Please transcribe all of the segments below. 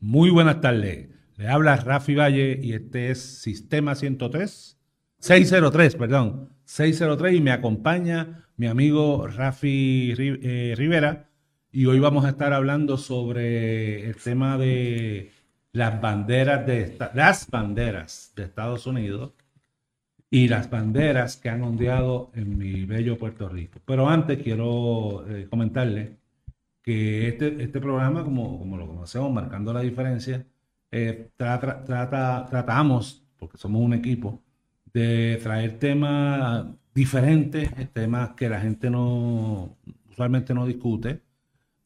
Muy buenas tardes. Le habla Rafi Valle y este es Sistema 103, 603, perdón, 603 y me acompaña mi amigo Rafi eh, Rivera y hoy vamos a estar hablando sobre el tema de las banderas de las banderas de Estados Unidos y las banderas que han ondeado en mi bello Puerto Rico. Pero antes quiero eh, comentarle que este, este programa, como, como lo conocemos, marcando la diferencia, eh, trata, tratamos, porque somos un equipo, de traer temas diferentes, temas que la gente no usualmente no discute,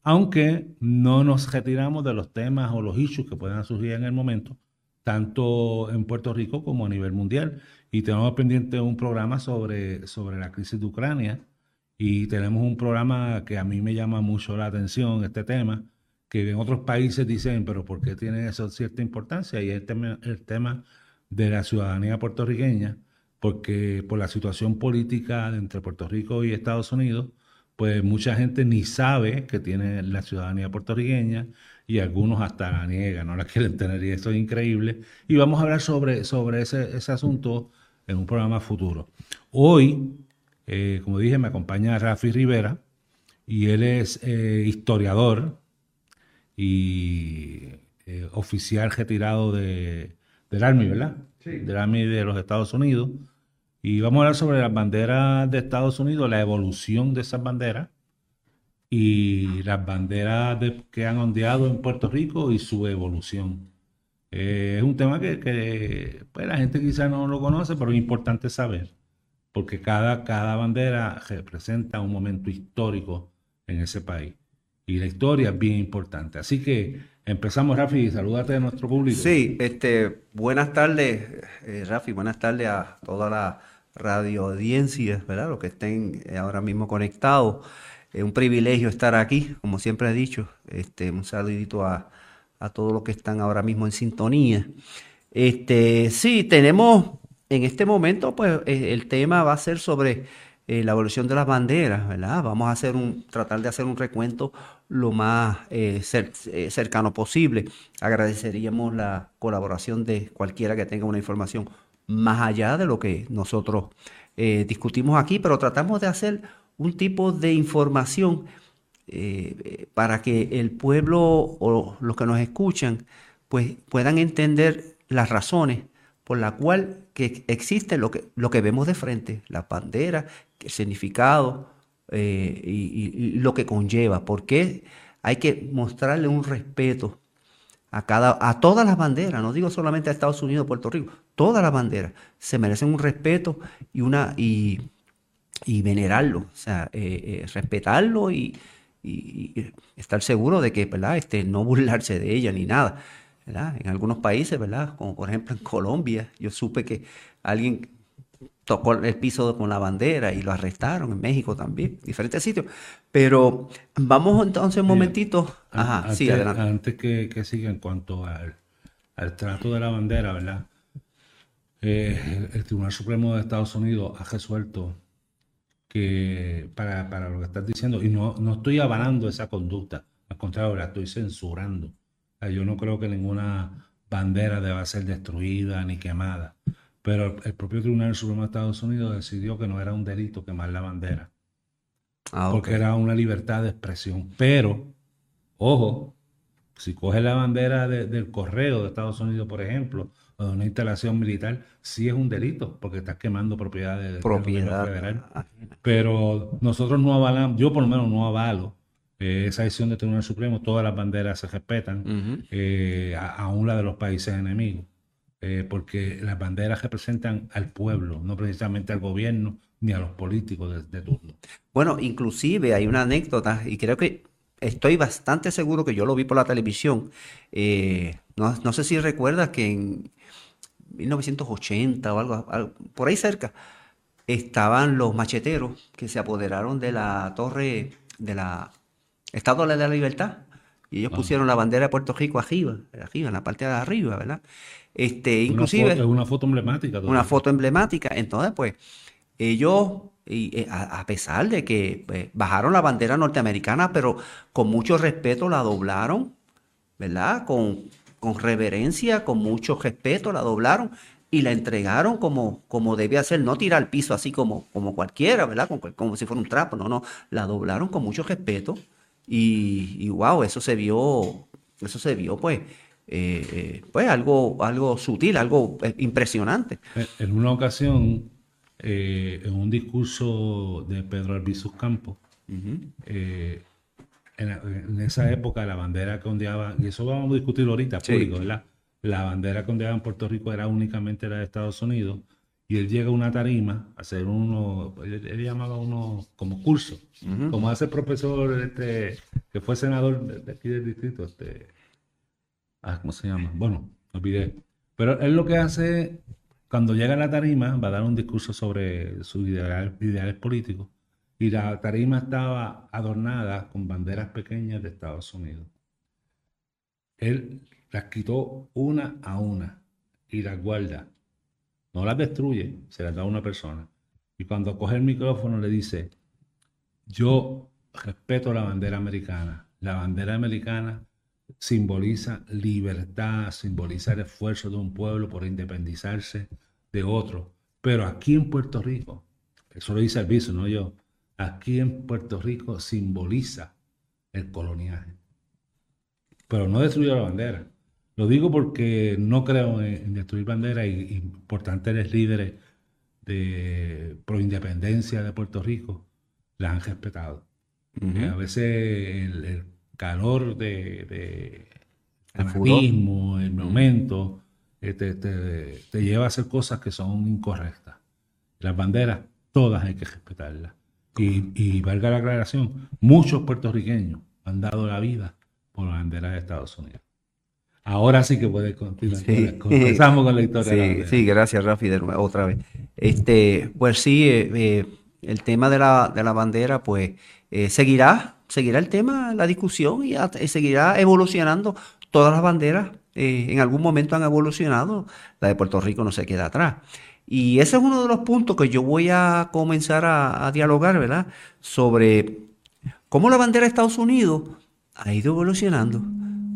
aunque no nos retiramos de los temas o los issues que puedan surgir en el momento, tanto en Puerto Rico como a nivel mundial. Y tenemos pendiente un programa sobre, sobre la crisis de Ucrania, y tenemos un programa que a mí me llama mucho la atención, este tema, que en otros países dicen, pero ¿por qué tiene eso cierta importancia? Y tema, el tema de la ciudadanía puertorriqueña, porque por la situación política entre Puerto Rico y Estados Unidos, pues mucha gente ni sabe que tiene la ciudadanía puertorriqueña y algunos hasta la niegan, no la quieren tener y eso es increíble. Y vamos a hablar sobre, sobre ese, ese asunto en un programa futuro. Hoy eh, como dije, me acompaña Rafi Rivera y él es eh, historiador y eh, oficial retirado de, del Army, ¿verdad? Sí. Del Army de los Estados Unidos. Y vamos a hablar sobre las banderas de Estados Unidos, la evolución de esas banderas y las banderas que han ondeado en Puerto Rico y su evolución. es un tema que, que pues, la gente quizá no lo conoce, pero es importante saber porque cada, cada bandera representa un momento histórico en ese país. Y la historia es bien importante. Así que empezamos, Rafi, saludate a nuestro público. Sí, este, buenas tardes, eh, Rafi, buenas tardes a toda la radio audiencia, ¿verdad? Los que estén eh, ahora mismo conectados. Es un privilegio estar aquí, como siempre he dicho. Este, un saludito a, a todos los que están ahora mismo en sintonía. Este, sí, tenemos en este momento, pues eh, el tema va a ser sobre eh, la evolución de las banderas, ¿verdad? Vamos a hacer un, tratar de hacer un recuento lo más eh, cercano posible. Agradeceríamos la colaboración de cualquiera que tenga una información más allá de lo que nosotros discutimos aquí, pero tratamos de hacer un tipo de información para que el pueblo o los que nos escuchan pues puedan entender las razones por la cual que existe lo que, lo que vemos de frente, la bandera, el significado eh, y, lo que conlleva. Porque hay que mostrarle un respeto a, cada, a todas las banderas, no digo solamente a Estados Unidos, Puerto Rico, todas las banderas se merecen un respeto y, una, y, venerarlo, o sea, eh, eh, respetarlo y, estar seguro de que ¿verdad? Este, no burlarse de ella ni nada. En algunos países, ¿verdad? Como por ejemplo en Colombia, yo supe que alguien tocó el piso con la bandera y lo arrestaron en México también, diferentes sitios. Pero vamos entonces un momentito. Ajá, antes, sí, adelante. Antes que, siga en cuanto al, trato de la bandera, ¿verdad? Eh, el Tribunal Supremo de Estados Unidos ha resuelto que para, para lo que estás diciendo, y no, no estoy avalando esa conducta, al contrario, la estoy censurando yo no creo que ninguna bandera deba ser destruida ni quemada. Pero el propio Tribunal Supremo de Estados Unidos decidió que no era un delito quemar la bandera. Ah, porque era una libertad de expresión. Pero, ojo, si coges la bandera del correo de Estados Unidos, por ejemplo, o de una instalación militar, sí es un delito, porque estás quemando propiedades propiedad federal. Pero nosotros no avalamos, yo por lo menos no avalo eh, esa decisión del Tribunal Supremo, todas las banderas se respetan, eh, aún la de los países enemigos, eh, porque las banderas representan al pueblo, no precisamente al gobierno ni a los políticos de, turno. Bueno, inclusive hay una anécdota, y creo que estoy bastante seguro que yo lo vi por la televisión. No, no, sé si recuerdas que en 1980 o algo, por ahí cerca, estaban los macheteros que se apoderaron de la torre de la Estado de la Libertad. Y ellos pusieron la bandera de Puerto Rico arriba, arriba, en la parte de arriba, ¿verdad? Este, inclusive. Es una foto emblemática. Una foto emblemática. Entonces, pues, ellos, eh, a, pesar de que pues, bajaron la bandera norteamericana, pero con mucho respeto la doblaron, ¿verdad? Con, con reverencia, con mucho respeto, la doblaron y la entregaron como, como debía ser, no tirar al piso así como, como cualquiera, ¿verdad? Como, como, si fuera un trapo, no, no, la doblaron con mucho respeto y, y wow, eso se vio, eso se vio pues, eh, eh, pues algo, algo sutil, algo eh, impresionante. En una ocasión, en un discurso de Pedro Albizus Campos, en, esa época la bandera que ondeaba, y eso vamos a discutir ahorita, público, ¿verdad? la bandera que ondeaba en Puerto Rico era únicamente la de Estados Unidos, y él llega a una tarima a hacer uno, él, llamaba uno como curso, como hace el profesor este, que fue senador de, aquí del distrito, este, ah, ¿cómo se llama? Bueno, olvidé. Pero él lo que hace, cuando llega a la tarima, va a dar un discurso sobre sus ideales, ideales políticos, y la tarima estaba adornada con banderas pequeñas de Estados Unidos. Él las quitó una a una y las guarda. No las destruye, se las da a una persona. Y cuando coge el micrófono le dice, yo respeto la bandera americana. La bandera americana simboliza libertad, simboliza el esfuerzo de un pueblo por independizarse de otro. Pero aquí en Puerto Rico, eso lo dice el viso, no yo, aquí en Puerto Rico simboliza el coloniaje. Pero no destruyó la bandera. Lo digo porque no creo en, destruir banderas y, importantes líderes de pro independencia de Puerto Rico la han respetado. a veces el, calor de, de fanatismo, el, momento, eh, te, lleva a hacer cosas que son incorrectas. Las banderas, todas hay que respetarlas. Y, y valga la aclaración, muchos puertorriqueños han dado la vida por la bandera de Estados Unidos. Ahora sí que puede continuar. Comenzamos con la historia. Sí, gracias Rafi, otra vez. Este, pues sí, eh, eh, el tema de la, de la bandera, pues eh, seguirá, seguirá el tema, la discusión y, seguirá evolucionando. Todas las banderas en algún momento han evolucionado, la de Puerto Rico no se queda atrás. Y ese es uno de los puntos que yo voy a comenzar a, a dialogar, ¿verdad? Sobre cómo la bandera de Estados Unidos ha ido evolucionando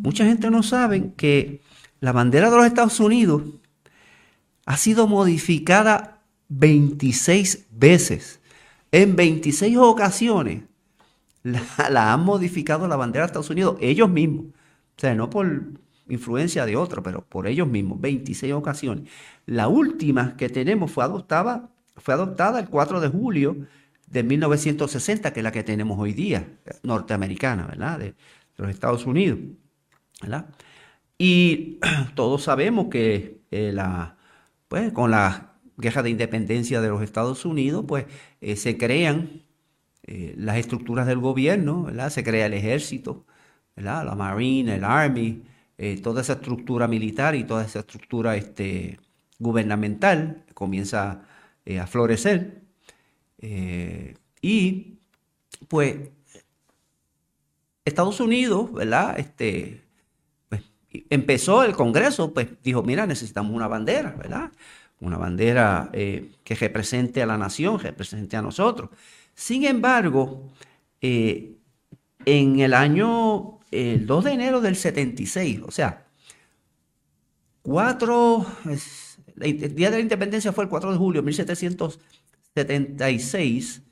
mucha gente no sabe que la bandera de los Estados Unidos ha sido modificada 26 veces. En 26 ocasiones la, han modificado la bandera de Estados Unidos ellos mismos. O sea, no por influencia de otro, pero por ellos mismos, 26 ocasiones. La última que tenemos fue adoptada, fue adoptada el 4 de julio de 1960, que es la que tenemos hoy día, norteamericana, ¿verdad? de los Estados Unidos. Y todos sabemos que eh, la, pues, con la guerra de independencia de los Estados Unidos, pues eh, se crean eh, las estructuras del gobierno, ¿verdad? se crea el ejército, ¿verdad? la Marine, el Army, toda esa estructura militar y toda esa estructura este, gubernamental comienza a florecer. y pues Estados Unidos, ¿verdad? Este, empezó el Congreso, pues dijo, mira, necesitamos una bandera, ¿verdad? Una bandera eh, que represente a la nación, represente a nosotros. Sin embargo, eh, en el año, el 2 de enero del 76, o sea, cuatro, el día de la independencia fue el 4 de julio de 1776,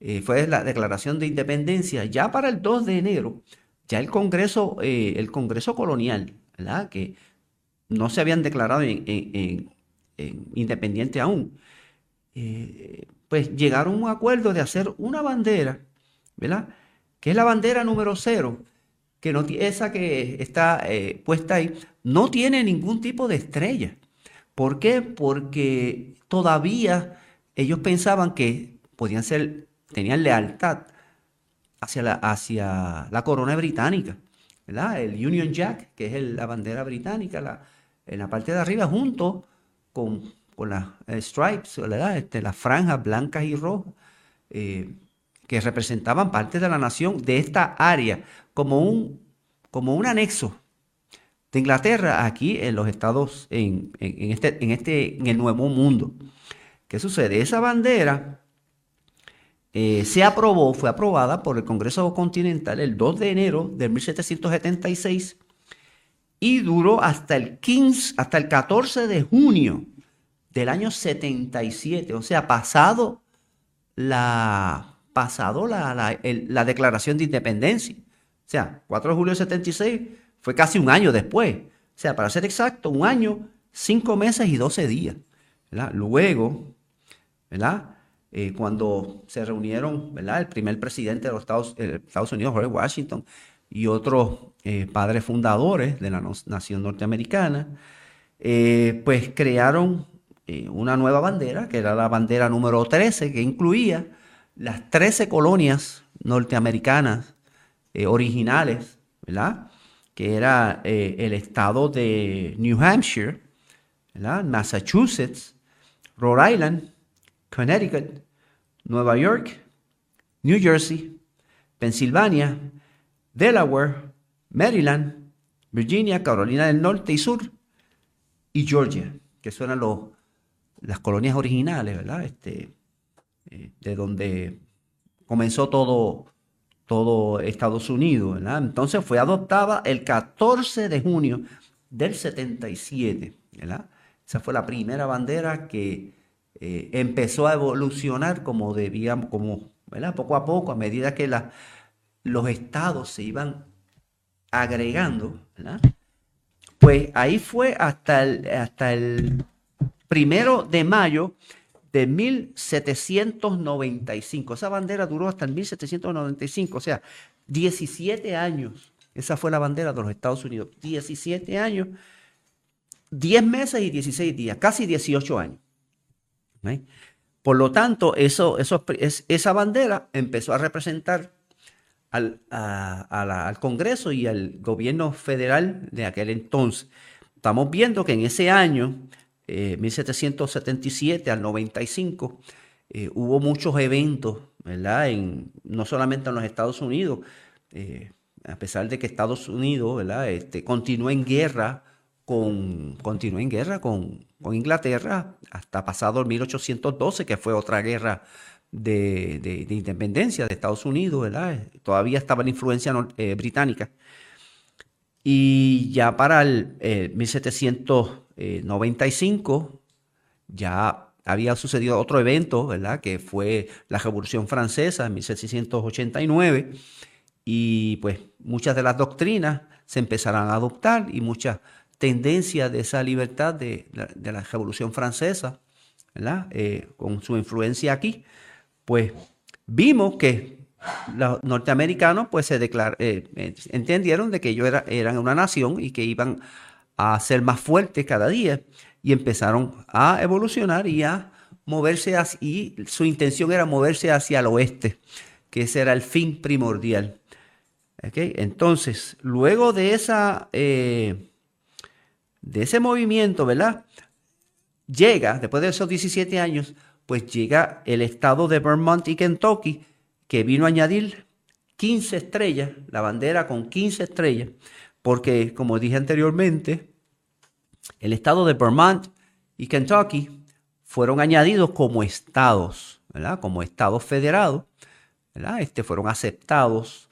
eh, fue la declaración de independencia. Ya para el 2 de enero, ya el Congreso, el Congreso colonial que no se habían declarado en, independiente aún, eh, pues llegaron a un acuerdo de hacer una bandera, ¿verdad? Que es la bandera número cero, que no, esa que está eh, puesta ahí, no tiene ningún tipo de estrella. ¿Por qué? Porque todavía ellos pensaban que podían ser, tenían lealtad hacia la, hacia la corona británica. El Union Jack, que es la bandera británica, en la parte de arriba, junto con, las eh, stripes, este, las franjas blancas y rojas, eh, que representaban parte de la nación de esta área, como un, como un anexo de Inglaterra aquí en los estados, en, este, en, este, en el Nuevo Mundo. ¿Qué sucede? Esa bandera eh, se aprobó, fue aprobada por el Congreso Continental el 2 de enero de 1776 y duró hasta el 15, hasta el 14 de junio del año 77, o sea, pasado la, pasado la, la, declaración de independencia. O sea, 4 de julio del 76 fue casi un año después. O sea, para ser exacto, un año, cinco meses y 12 días. Luego, ¿verdad? Eh, cuando se reunieron, ¿verdad? El primer presidente de los Estados, eh, Unidos, George Washington, y otros eh, padres fundadores de la nación norteamericana, pues crearon una nueva bandera, que era la bandera número 13, que incluía las 13 colonias norteamericanas originales, ¿verdad? Que era el estado de New Hampshire. Massachusetts, Rhode Island, Connecticut, Nueva York, New Jersey, Pensilvania, Delaware, Maryland, Virginia, Carolina del Norte y Sur y Georgia, que son las colonias originales, ¿verdad? Este, eh, de donde comenzó todo, todo Estados Unidos, ¿verdad? Entonces fue adoptada el 14 de junio del 77, ¿verdad? Esa fue la primera bandera que eh, empezó a evolucionar como debíamos, como, ¿verdad? Poco a poco, a medida que los estados se iban agregando, Pues ahí fue hasta el, hasta el primero de mayo de 1795. Esa bandera duró hasta el 1795, o sea, 17 años. Esa fue la bandera de los Estados Unidos. 17 años, 10 meses y 16 días, casi 18 años. Por lo tanto, eso, esa bandera empezó a representar al, Congreso y al gobierno federal de aquel entonces. Estamos viendo que en ese año, 1777 eh, al 95, eh, hubo muchos eventos. En, no solamente en los Estados Unidos, eh, a pesar de que Estados Unidos. Este, continuó en guerra con, continuó en guerra con, con Inglaterra hasta pasado el 1812, que fue otra guerra de, independencia de Estados Unidos, ¿verdad? Todavía estaba la influencia eh, británica. Y ya para el 1795 eh, ya había sucedido otro evento, ¿verdad? Que fue la Revolución Francesa en 1789 y pues muchas de las doctrinas se empezarán a adoptar y muchas tendencias de esa libertad de, la Revolución Francesa. Eh, con su influencia aquí, pues vimos que los norteamericanos pues se eh, eh, entendieron de que ellos eran una nación y que iban a ser más fuertes cada día y empezaron a evolucionar y a moverse y su intención era moverse hacia el oeste, que ese era el fin primordial. Entonces, luego de esa de ese movimiento, ¿verdad? Llega, después de esos 17 años, pues llega el estado de Vermont y Kentucky, que vino a añadir 15 estrellas, la bandera con 15 estrellas, porque como dije anteriormente, el estado de Vermont y Kentucky fueron añadidos como estados, ¿verdad? Como estados federados, ¿verdad? Este, fueron aceptados.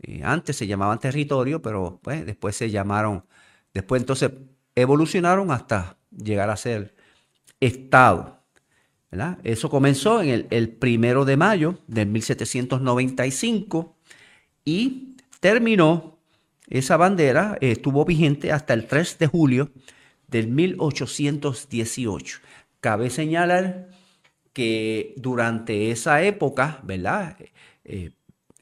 Eh, antes se llamaban territorio, pero pues, después se llamaron, después entonces evolucionaron hasta llegar a ser estado. Eso comenzó en el, primero de mayo de 1795 y terminó, esa bandera estuvo vigente hasta el 3 de julio del 1818. Cabe señalar que durante esa época, ¿verdad? Eh,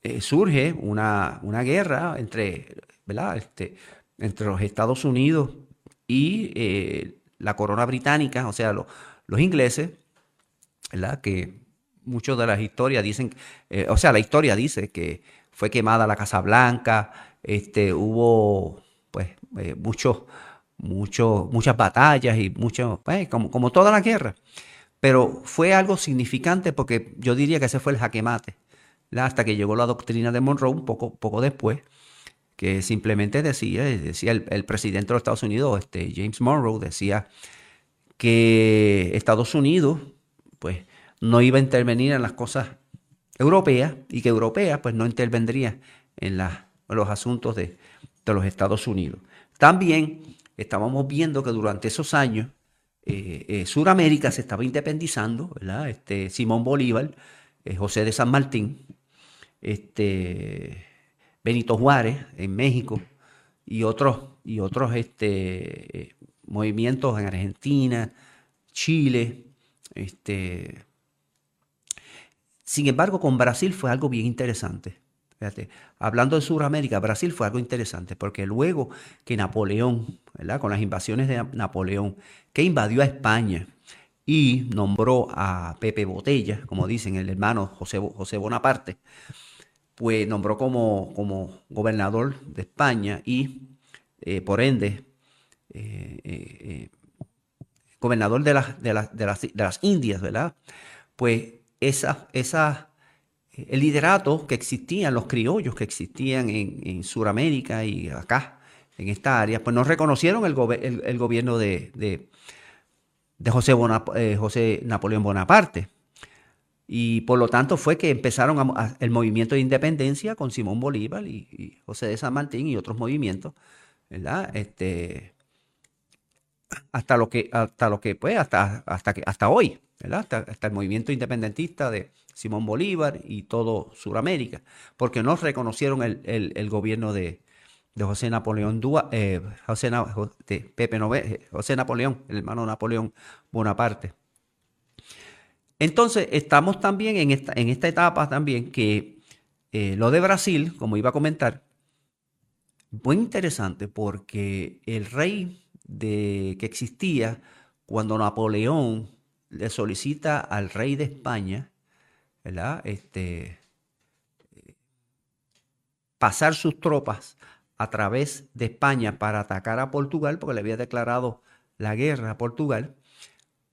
eh, surge una, una, guerra entre, ¿verdad? Este, entre los Estados Unidos y eh, la corona británica, o sea, los ingleses, ¿verdad? Que muchas de las historias dicen, eh, o sea, la historia dice que fue quemada la Casa Blanca, este, hubo pues eh, mucho, muchas batallas y mucho, pues, como, como toda la guerra. Pero fue algo significante porque yo diría que ese fue el jaque mate, hasta que llegó la doctrina de Monroe un poco, poco después, que simplemente decía, decía el, el presidente de los Estados Unidos, este, James Monroe, decía que Estados Unidos pues no iba a intervenir en las cosas europeas y que europeas pues no intervendría en, los asuntos de, los Estados Unidos. también estábamos viendo que durante esos años eh, eh, Suramérica se estaba independizando, ¿verdad? Este, Simón Bolívar, eh, José de San Martín, este, Benito Juárez en México y otros, y otros este, movimientos en Argentina, Chile. Este. Sin embargo, con Brasil fue algo bien interesante. Fíjate, hablando de Sudamérica, Brasil fue algo interesante porque luego que Napoleón, ¿verdad? con las invasiones de Napoleón, que invadió a España y nombró a Pepe Botella, como dicen, el hermano José, José Bonaparte, pues nombró como, como gobernador de España y eh, por ende eh, eh, gobernador de las, de, las, de, las, Indias, ¿verdad? Pues esa, esa el liderato que existían, los criollos que existían en, en Sudamérica y acá, en esta área, pues no reconocieron el, el, gobierno de, de, José, eh, José, Napoleón Bonaparte. Y por lo tanto fue que empezaron el movimiento de independencia con Simón Bolívar y, José de San Martín y otros movimientos, ¿verdad? Este, hasta lo que, hasta lo que, pues, hasta, hasta, que, hasta hoy, ¿verdad? Hasta, hasta el movimiento independentista de, Simón Bolívar y todo Sudamérica, porque no reconocieron el, gobierno de, José Napoleón eh, José, Pepe eh, José Napoleón, el hermano Napoleón Bonaparte. Entonces, estamos también en esta, en esta etapa también que eh, lo de Brasil, como iba a comentar, muy interesante porque el rey de, que existía cuando Napoleón le solicita al rey de España este, pasar sus tropas a través de España para atacar a Portugal, porque le había declarado la guerra a Portugal,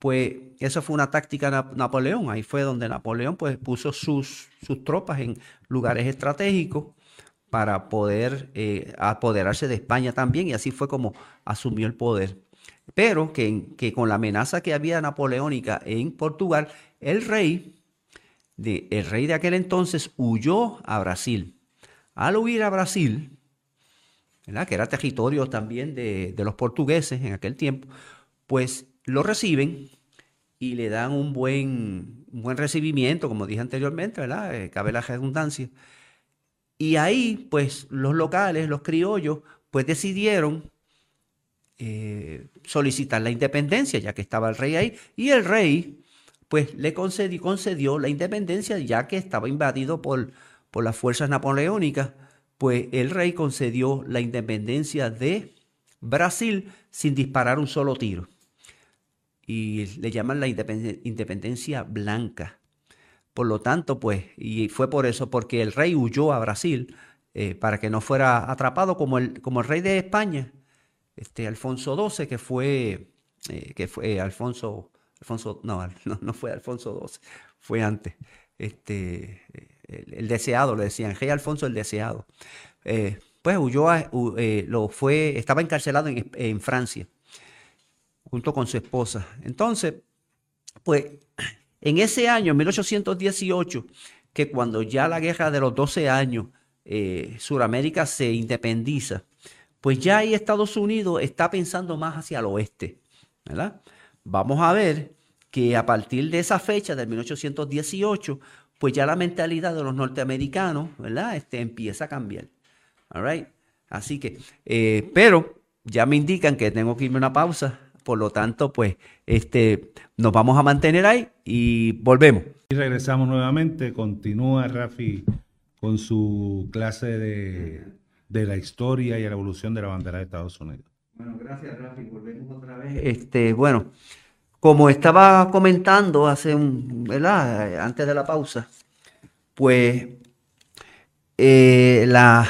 pues eso fue una táctica de Napoleón. Ahí fue donde Napoleón pues, puso sus, sus tropas en lugares estratégicos para poder eh, apoderarse de España también, y así fue como asumió el poder. Pero que, que con la amenaza que había napoleónica en Portugal, el rey el rey de aquel entonces huyó a Brasil. Al huir a Brasil, que era territorio también de, los portugueses en aquel tiempo, pues lo reciben y le dan un buen, buen recibimiento, como dije anteriormente, ¿verdad? Eh, cabe la redundancia. Y ahí, pues, los locales, los criollos, pues decidieron eh, solicitar la independencia, ya que estaba el rey ahí, y el rey pues le concedió, concedió la independencia ya que estaba invadido por, por las fuerzas napoleónicas, pues el rey concedió la independencia de Brasil sin disparar un solo tiro. Y le llaman la independencia blanca. Por lo tanto, pues, y fue por eso, porque el rey huyó a Brasil eh, para que no fuera atrapado como el, como el rey de España, este Alfonso XII, que fue, eh, que fue Alfonso Alfonso, no, no, fue Alfonso XII, fue antes. Este, el, deseado, le decían, rey Alfonso el deseado. Eh, pues huyó, eh, lo fue, estaba encarcelado en, en, Francia, junto con su esposa. Entonces, pues, en ese año, 1818, que cuando ya la guerra de los 12 años, eh, Suramérica se independiza, pues ya ahí Estados Unidos está pensando más hacia el oeste, ¿verdad? vamos a ver que a partir de esa fecha, del 1818, pues ya la mentalidad de los norteamericanos, ¿verdad? Este, empieza a cambiar. All Así que, eh, pero ya me indican que tengo que irme a una pausa, por lo tanto, pues, este, nos vamos a mantener ahí y volvemos. Y regresamos nuevamente, continúa Rafi con su clase de, de la historia y la evolución de la bandera de Estados Unidos. Bueno, gracias, Rafi. Volvemos otra vez. Este, bueno, como estaba comentando hace un, ¿verdad? Antes de la pausa, pues eh, las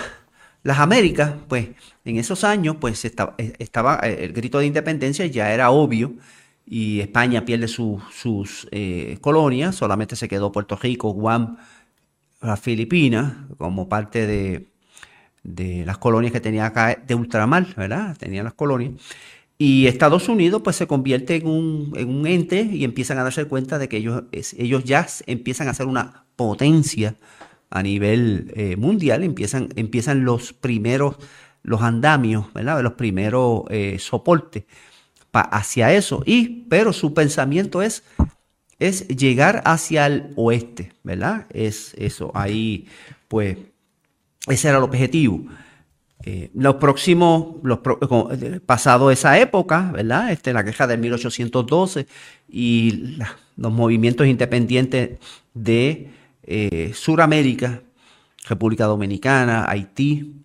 Américas, pues en esos años, pues estaba, eh, estaba, eh, el grito de independencia ya era obvio y España pierde sus colonias, solamente se quedó Puerto Rico, Guam, las Filipinas como parte de, las colonias que tenía acá de ultramar, ¿verdad? Tenían las colonias. Y Estados Unidos pues se convierte en un, en un ente y empiezan a darse cuenta de que ellos, ellos ya empiezan a ser una potencia a nivel eh, mundial, empiezan, empiezan los primeros los andamios, ¿verdad? los primeros eh, soportes hacia eso. Y, pero su pensamiento es, es llegar hacia el oeste, ¿verdad? Es eso. Ahí, pues, ese era el objetivo. Eh, los próximos, los, pasado esa época, ¿verdad? Este, la queja de 1812 y los movimientos independientes de eh, Suramérica, República Dominicana, Haití,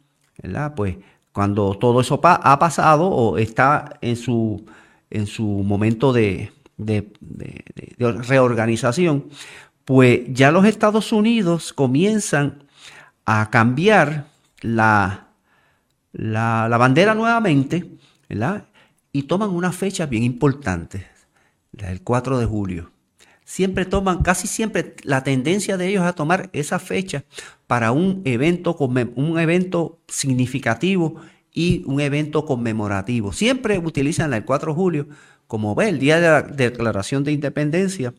Pues cuando todo eso ha pasado o está en su, en su momento de, reorganización, pues ya los Estados Unidos comienzan a cambiar la, la, bandera nuevamente, ¿verdad? Y toman una fecha bien importante, la del 4 de julio. Siempre toman, casi siempre, la tendencia de ellos a tomar esa fecha para un evento, un evento significativo y un evento conmemorativo. Siempre utilizan el 4 de julio como ve, el día de la declaración de independencia,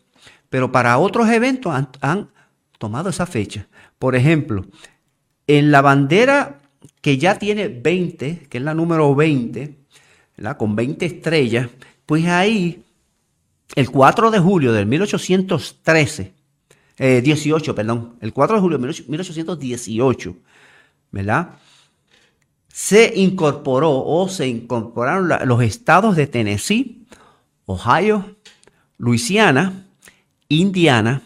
pero para otros eventos han, han tomado esa fecha. Por ejemplo, en la bandera que ya tiene 20, que es la número 20, con 20 estrellas, pues ahí, el 4 de julio del 1813, 18, eh, perdón, el 4 de julio de 1818, ¿verdad? Se incorporó o se incorporaron los estados de Tennessee, Ohio, Luisiana, Indiana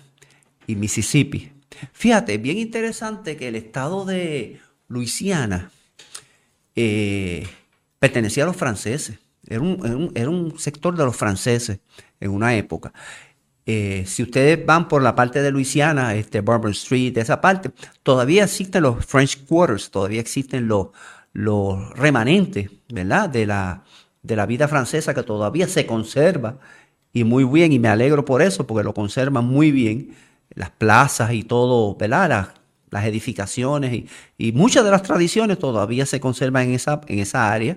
y Mississippi. Fíjate, bien interesante que el estado de Luisiana eh, pertenecía a los franceses. Era un, sector de los franceses en una época. Eh, si ustedes van por la parte de Luisiana, este Bourbon Street, esa parte, todavía existen los French Quarters, todavía existen los, los remanentes, ¿verdad? De la, de la vida francesa que todavía se conserva y muy bien, y me alegro por eso, porque lo conservan muy bien, las plazas y todo, ¿verdad? las edificaciones y, muchas de las tradiciones todavía se conservan en esa, en esa área,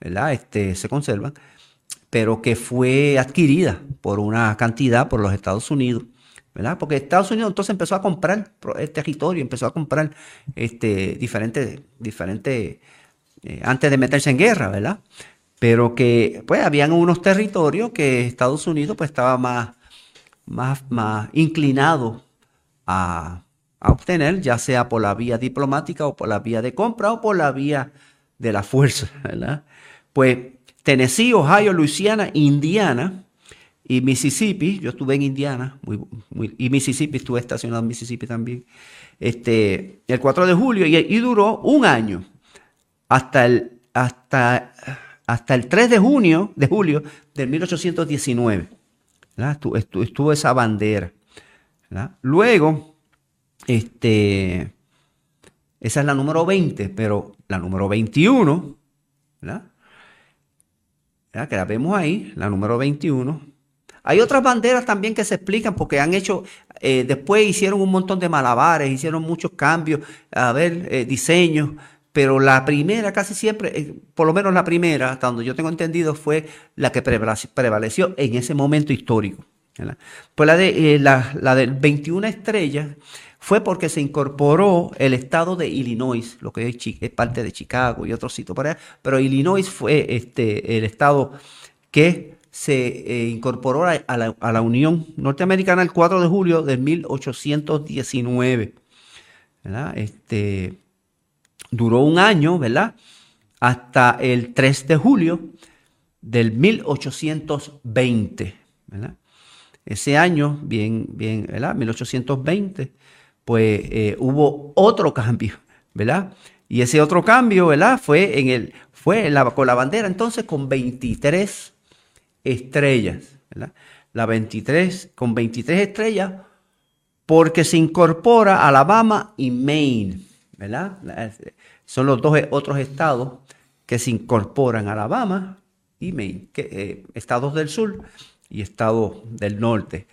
¿verdad? Este, se conservan, pero que fue adquirida por una cantidad por los Estados Unidos. ¿verdad? Porque Estados Unidos entonces empezó a comprar el territorio, empezó a comprar este, diferentes, diferentes eh, antes de meterse en guerra, ¿verdad? Pero que, pues, habían unos territorios que Estados Unidos, pues, estaba más, más, más inclinado a, a obtener, ya sea por la vía diplomática o por la vía de compra o por la vía de la fuerza, ¿verdad? Pues Tennessee, Ohio, Luisiana, Indiana y Mississippi, yo estuve en Indiana y Mississippi, estuve estacionado en Mississippi también, este, el 4 de julio y, duró un año hasta el, hasta, hasta el 3 de junio, de julio del 1819. Estuvo, estuvo, esa bandera. Luego, este, esa es la número 20, pero la número 21, ¿verdad? Que la vemos ahí, la número 21. Hay otras banderas también que se explican porque han hecho, eh, después hicieron un montón de malabares, hicieron muchos cambios, a ver, eh, diseños, pero la primera casi siempre, eh, por lo menos la primera, hasta donde yo tengo entendido, fue la que prevaleció en ese momento histórico. Pues la de la, la de 21 estrellas fue porque se incorporó el estado de Illinois, lo que es, parte de Chicago y otros sitios por allá, pero Illinois fue este, el estado que se eh, incorporó a, la, Unión Norteamericana el 4 de julio de 1819. Este, duró un año, ¿verdad? Hasta el 3 de julio del 1820, Ese año, bien, bien, ¿verdad? 1820 pues eh, hubo otro cambio, ¿verdad? Y ese otro cambio, ¿verdad? Fue, en el, fue con la bandera entonces con 23 estrellas, ¿verdad? La 23, con 23 estrellas, porque se incorpora Alabama y Maine, ¿verdad? Son los dos otros estados que se incorporan, Alabama y Maine, eh, estados del sur y estados del norte.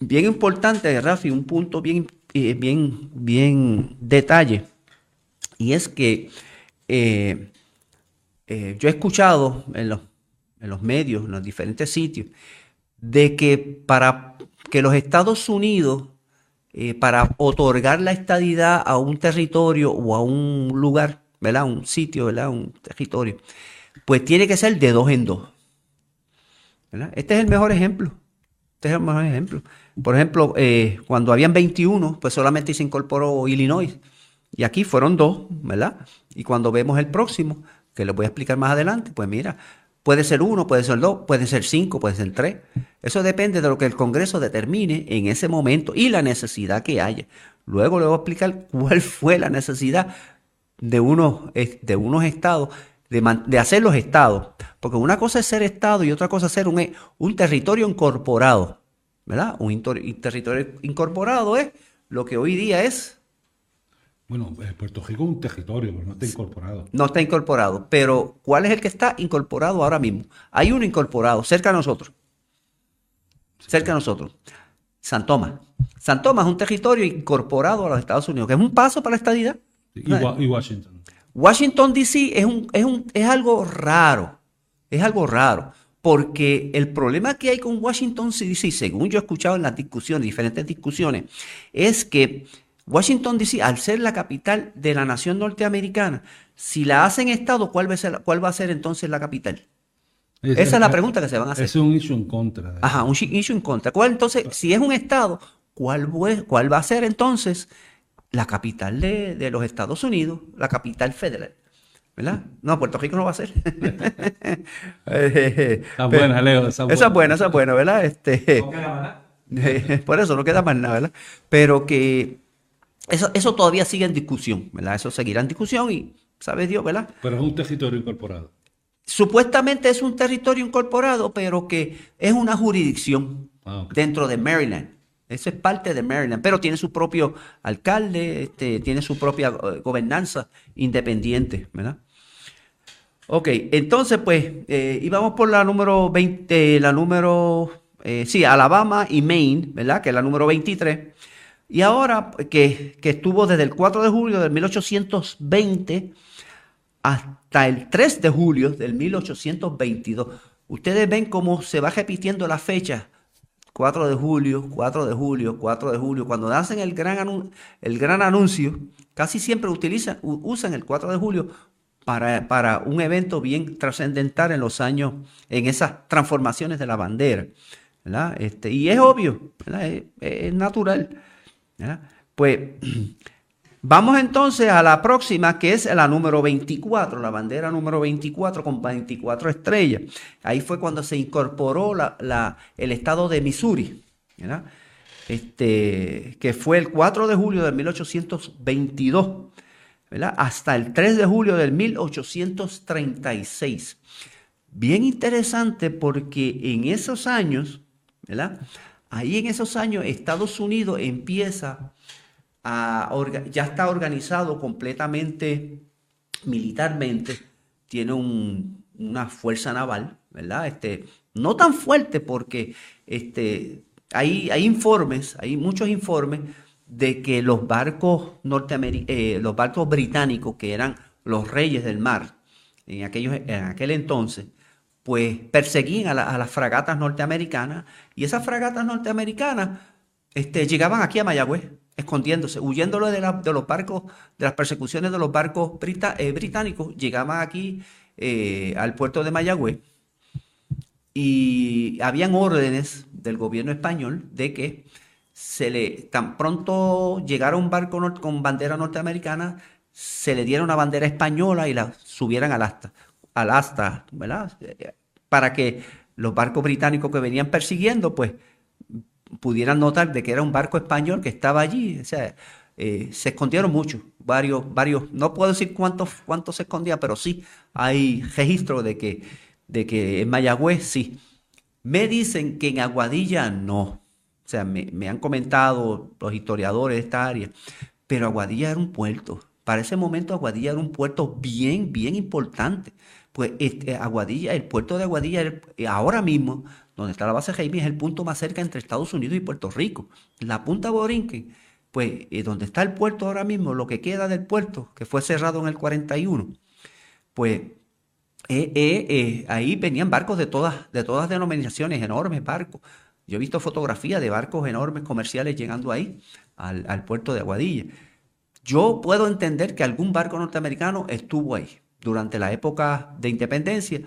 Bien importante, Rafi, un punto bien bien, bien detalle. Y es que eh, eh, yo he escuchado en los, en los medios, en los diferentes sitios, de que para que los Estados Unidos, eh, para otorgar la estadidad a un territorio o a un lugar, ¿verdad? Un sitio, ¿verdad? Un territorio. Pues tiene que ser de dos en dos. Este es el mejor ejemplo. Este es el mejor ejemplo. Por ejemplo, eh, cuando habían 21, pues solamente se incorporó Illinois. Y aquí fueron dos, ¿verdad? Y cuando vemos el próximo, que les voy a explicar más adelante, pues mira, puede ser uno, puede ser dos, puede ser cinco, puede ser tres. Eso depende de lo que el Congreso determine en ese momento y la necesidad que haya. Luego le voy a explicar cuál fue la necesidad de unos, de unos estados, de, hacer los estados. Porque una cosa es ser estado y otra cosa es ser un, un territorio incorporado. ¿Verdad? Un territorio incorporado es lo que hoy día es bueno, eh, Puerto Rico es un territorio, pero no está incorporado. No está incorporado, pero ¿cuál es el que está incorporado ahora mismo? Hay uno incorporado cerca de nosotros. Cerca de nosotros. San Tomás. San Tomás es un territorio incorporado a los Estados Unidos, que es un paso para la estadidad. Y, Washington. Washington, D.C. Es, un, es, un, es algo raro. Es algo raro. Porque el problema que hay con Washington D.C., según yo he escuchado en las discusiones, diferentes discusiones, es que Washington, D.C., al ser la capital de la nación norteamericana, si la hacen Estado, ¿cuál va a ser, cuál va a ser entonces la capital? Esa es la pregunta que se van a hacer. Es un issue en contra. Ajá, un issue en contra. ¿Cuál entonces, si es un Estado, cuál, cuál va a ser entonces la capital de, los Estados Unidos, la capital federal? ¿Verdad? No, Puerto Rico no va a ser. esa buena, Leo. Esa, buena. esa es buena, esa es buena, ¿verdad? Este, no queda más Por eso no queda más nada, ¿verdad? Pero que eso, todavía sigue en discusión, ¿verdad? Eso seguirá en discusión y sabe Dios, ¿verdad? Pero es un territorio incorporado. Supuestamente es un territorio incorporado, pero que es una jurisdicción ah, dentro de Maryland. Eso es parte de Maryland, pero tiene su propio alcalde, este, tiene su propia eh, gobernanza independiente, ¿verdad? Ok, entonces pues eh, íbamos por la número 20, la número, eh, sí, Alabama y Maine, ¿verdad? Que es la número 23. Y ahora que, estuvo desde el 4 de julio del 1820 hasta el 3 de julio del 1822. Ustedes ven cómo se va repitiendo la fecha. 4 de julio, 4 de julio, 4 de julio. Cuando hacen el gran, el gran anuncio, casi siempre utilizan, usan el 4 de julio para, para un evento bien trascendental en los años, en esas transformaciones de la bandera. Este, y es obvio, es natural. Pues vamos entonces a la próxima, que es la número 24, la bandera número 24 con 24 estrellas. Ahí fue cuando se incorporó la, el estado de Missouri, Este, que fue el 4 de julio de 1822, hasta el 3 de julio del 1836. Bien interesante porque en esos años, ¿verdad? Ahí en esos años Estados Unidos empieza a, ya está organizado completamente militarmente, tiene una fuerza naval, ¿verdad? Este, no tan fuerte porque este, hay, hay informes, hay muchos informes de que los barcos eh, los barcos británicos, que eran los reyes del mar en, aquellos, en aquel entonces, pues perseguían a, las fragatas norteamericanas y esas fragatas norteamericanas este, llegaban aquí a Mayagüez, escondiéndose, huyéndolo de, de, los barcos, de las persecuciones de los barcos eh, británicos, llegaban aquí eh, al puerto de Mayagüez y habían órdenes del gobierno español de que se le, tan pronto llegara un barco con bandera norteamericana, se le diera una bandera española y la subieran al asta al asta, ¿verdad? Para que los barcos británicos que venían persiguiendo, pues pudieran notar de que era un barco español que estaba allí. O sea, eh, se escondieron muchos, varios, varios, no puedo decir cuántos, cuántos se escondían, pero sí hay registro de que, de que en Mayagüez sí. Me dicen que en Aguadilla no. O sea, me, han comentado los historiadores de esta área, pero Aguadilla era un puerto. Para ese momento Aguadilla era un puerto bien, bien importante pues este, Aguadilla, el puerto de Aguadilla, eh, ahora mismo, donde está la base Jaime, es el punto más cerca entre Estados Unidos y Puerto Rico. La punta Borinquen, pues eh, donde está el puerto ahora mismo, lo que queda del puerto, que fue cerrado en el 41, pues eh, ahí venían barcos de todas, de todas denominaciones, enormes barcos. Yo he visto fotografías de barcos enormes comerciales llegando ahí, al, puerto de Aguadilla. yo puedo entender que algún barco norteamericano estuvo ahí durante la época de independencia.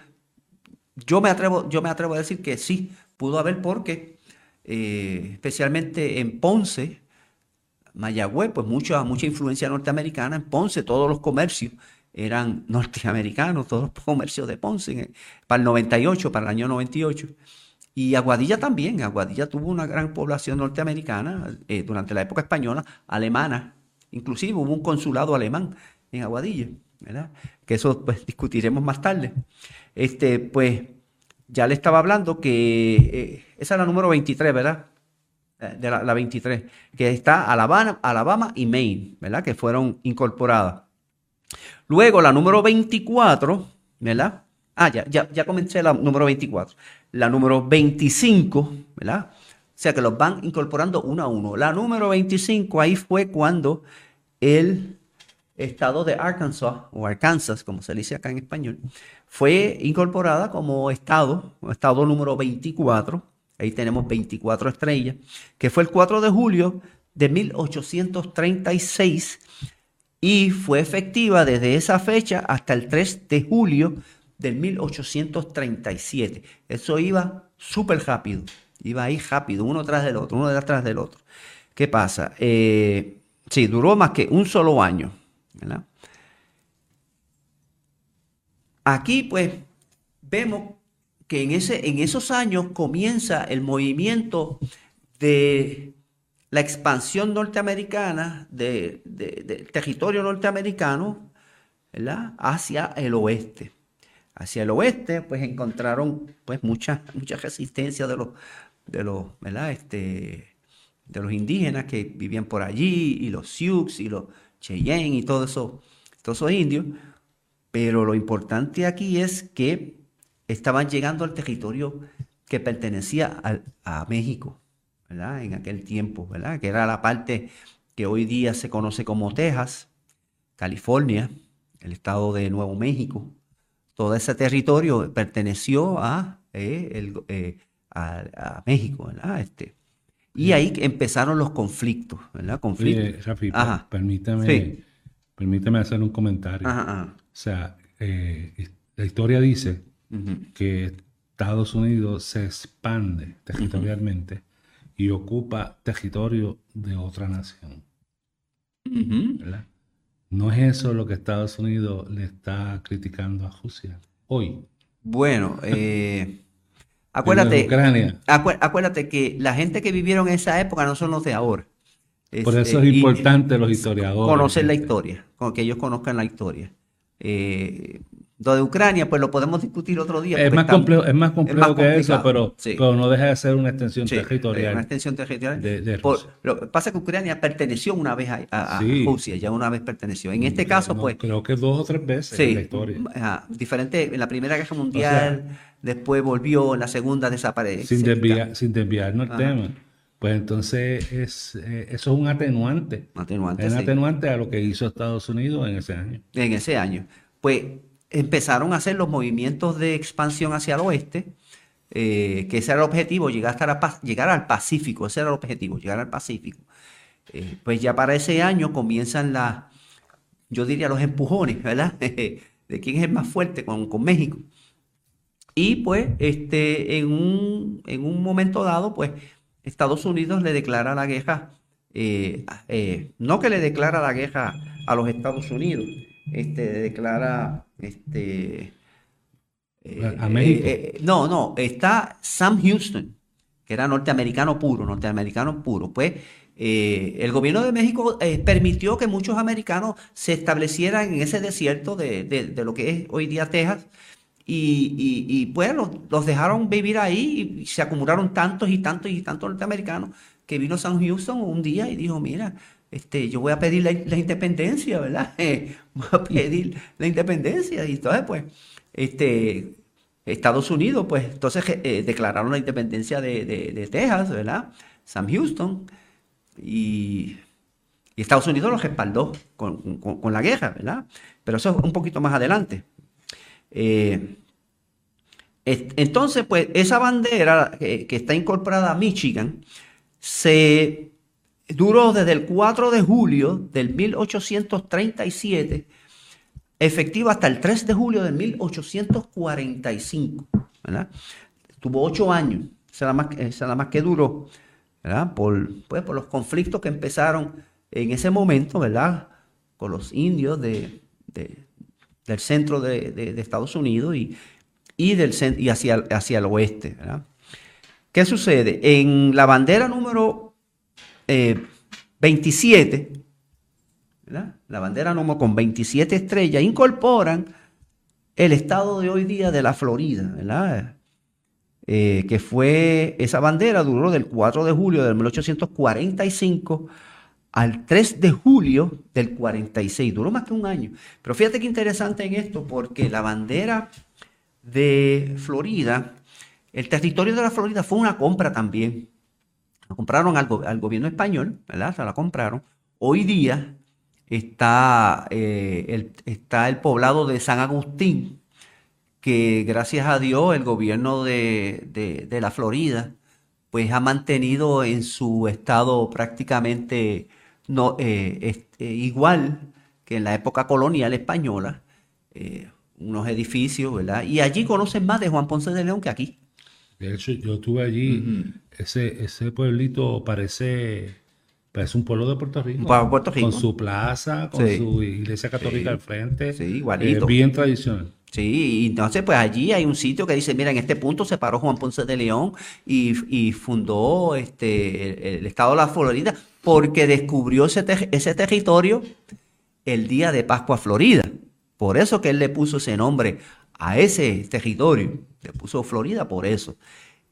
Yo me atrevo, yo me atrevo a decir que sí, pudo haber porque, eh, especialmente en Ponce, Mayagüez, pues mucha, mucha influencia norteamericana. En Ponce todos los comercios eran norteamericanos, todos los comercios de Ponce, para el 98, para el año 98. Y Aguadilla también, Aguadilla tuvo una gran población norteamericana eh, durante la época española, alemana, inclusive hubo un consulado alemán en Aguadilla, ¿verdad? Que eso pues discutiremos más tarde. Este, pues ya le estaba hablando que eh, esa es la número 23, ¿verdad? Eh, de la, 23, que está Alabama, Alabama y Maine, ¿verdad? Que fueron incorporadas. Luego la número 24, ¿verdad? Ah, ya, ya, ya comencé la número 24 la número 25, ¿verdad? O sea que los van incorporando uno a uno. La número 25 ahí fue cuando el estado de Arkansas, o Arkansas, como se dice acá en español, fue incorporada como estado, estado número 24. Ahí tenemos 24 estrellas, que fue el 4 de julio de 1836 y fue efectiva desde esa fecha hasta el 3 de julio del 1837. Eso iba súper rápido, iba ahí rápido, uno tras del otro, uno detrás del otro. ¿Qué pasa? Eh, sí, duró más que un solo año. Aquí pues vemos que en, ese, en esos años comienza el movimiento de la expansión norteamericana, del territorio norteamericano, hacia el oeste hacia el oeste, pues encontraron pues mucha, mucha resistencia de los, de los, Este, de los indígenas que vivían por allí, y los Sioux y los Cheyenne y todos esos, todos esos indios. Pero lo importante aquí es que estaban llegando al territorio que pertenecía a México, ¿verdad? En aquel tiempo, ¿verdad? Que era la parte que hoy día se conoce como Texas, California, el estado de Nuevo México, todo ese territorio perteneció a, eh, eh, a, México, ¿verdad? Este, y ahí empezaron los conflictos, ¿verdad? Conflictos. Rafi, permítame, permítame hacer un comentario. O sea, eh, la historia dice que Estados Unidos se expande territorialmente y ocupa territorio de otra nación. ¿verdad? ¿No es eso lo que Estados Unidos le está criticando a Rusia hoy? Bueno, eh, acuérdate, acuérdate que la gente que vivieron en esa época no son los de ahora. Por eso es importante los historiadores. Conocer la historia, que ellos conozcan la historia. Eh, lo de Ucrania, pues lo podemos discutir otro día. Es más, complejo, es más complejo que eso, pero, no deja de ser una extensión territorial. Una extensión territorial. De, lo que pasa es que Ucrania perteneció una vez a, Rusia, ya una vez perteneció. En este caso, pues. Creo que dos o tres veces en la historia. diferente, en la Primera Guerra Mundial, después volvió, en la Segunda desapareció. Sin, desviar, sin desviarnos el tema. Pues entonces es, eh, eso es un atenuante. atenuante es un atenuante a lo que hizo Estados Unidos en ese año. En ese año. Pues empezaron a hacer los movimientos de expansión hacia el oeste, eh, que ese era el objetivo, llegar, hasta llegar al Pacífico, ese era el objetivo, llegar al Pacífico. Eh, pues ya para ese año comienzan las, yo diría los empujones, ¿verdad? de quién es el más fuerte con, México. Y pues este, en, un, en un momento dado, pues Estados Unidos le declara la guerra, eh, no que le declara la guerra a los Estados Unidos, este, declara este, eh, a México. Eh, eh, no, no, está Sam Houston, que era norteamericano puro, norteamericano puro. Pues el gobierno de México permitió que muchos americanos se establecieran en ese desierto de, lo que es hoy día Texas. Y, y, pues los, dejaron vivir ahí y se acumularon tantos y tantos y tantos norteamericanos que vino Sam Houston un día y dijo, mira, este, yo voy a pedir la, independencia, ¿verdad? voy a pedir la independencia. Y entonces, pues, este, Estados Unidos, pues, entonces eh, declararon la independencia de, Texas, ¿verdad? Sam Houston. Y, Estados Unidos lo respaldó con, la guerra, ¿verdad? Pero eso es un poquito más adelante. Eh, entonces, pues, esa bandera que está incorporada a Michigan se duró desde el 4 de julio del 1837, efectiva hasta el 3 de julio de 1845. ¿verdad? Tuvo ocho años, esa es la más, más que duró, ¿verdad? Por, pues, por los conflictos que empezaron en ese momento, ¿verdad? Con los indios de, de- del centro de, de- Estados Unidos y, y, del, y hacia, hacia el oeste, ¿verdad? ¿Qué sucede? En la bandera número eh, 27, ¿verdad? La bandera número con 27 estrellas, incorporan el estado de hoy día de la Florida. Eh, que fue, esa bandera duró del 4 de julio de 1845 al 3 de julio del 46, duró más que un año. Pero fíjate qué interesante en esto, porque la bandera de Florida, el territorio de la Florida fue una compra también. Compraron al, go- al gobierno español, ¿verdad? Se la compraron. Hoy día está, eh, el, está el poblado de San Agustín, que gracias a Dios el gobierno de, la Florida pues ha mantenido en su estado prácticamente eh, este, igual que en la época colonial española, eh, unos edificios, ¿verdad? Y allí conocen más de Juan Ponce de León que aquí. De hecho, yo estuve allí, ese, ese pueblito parece, parece un pueblo de Puerto Rico. De Puerto Rico. Con su plaza, con Sí. su iglesia católica Sí. al frente. Sí, igualito. Eh, bien tradicional. Sí, entonces pues allí hay un sitio que dice, mira, en este punto se paró Juan Ponce de León y, y fundó este, el, el estado de la Florida porque descubrió ese, ter- ese territorio el día de Pascua Florida. Por eso que él le puso ese nombre a ese territorio. Le puso Florida por eso.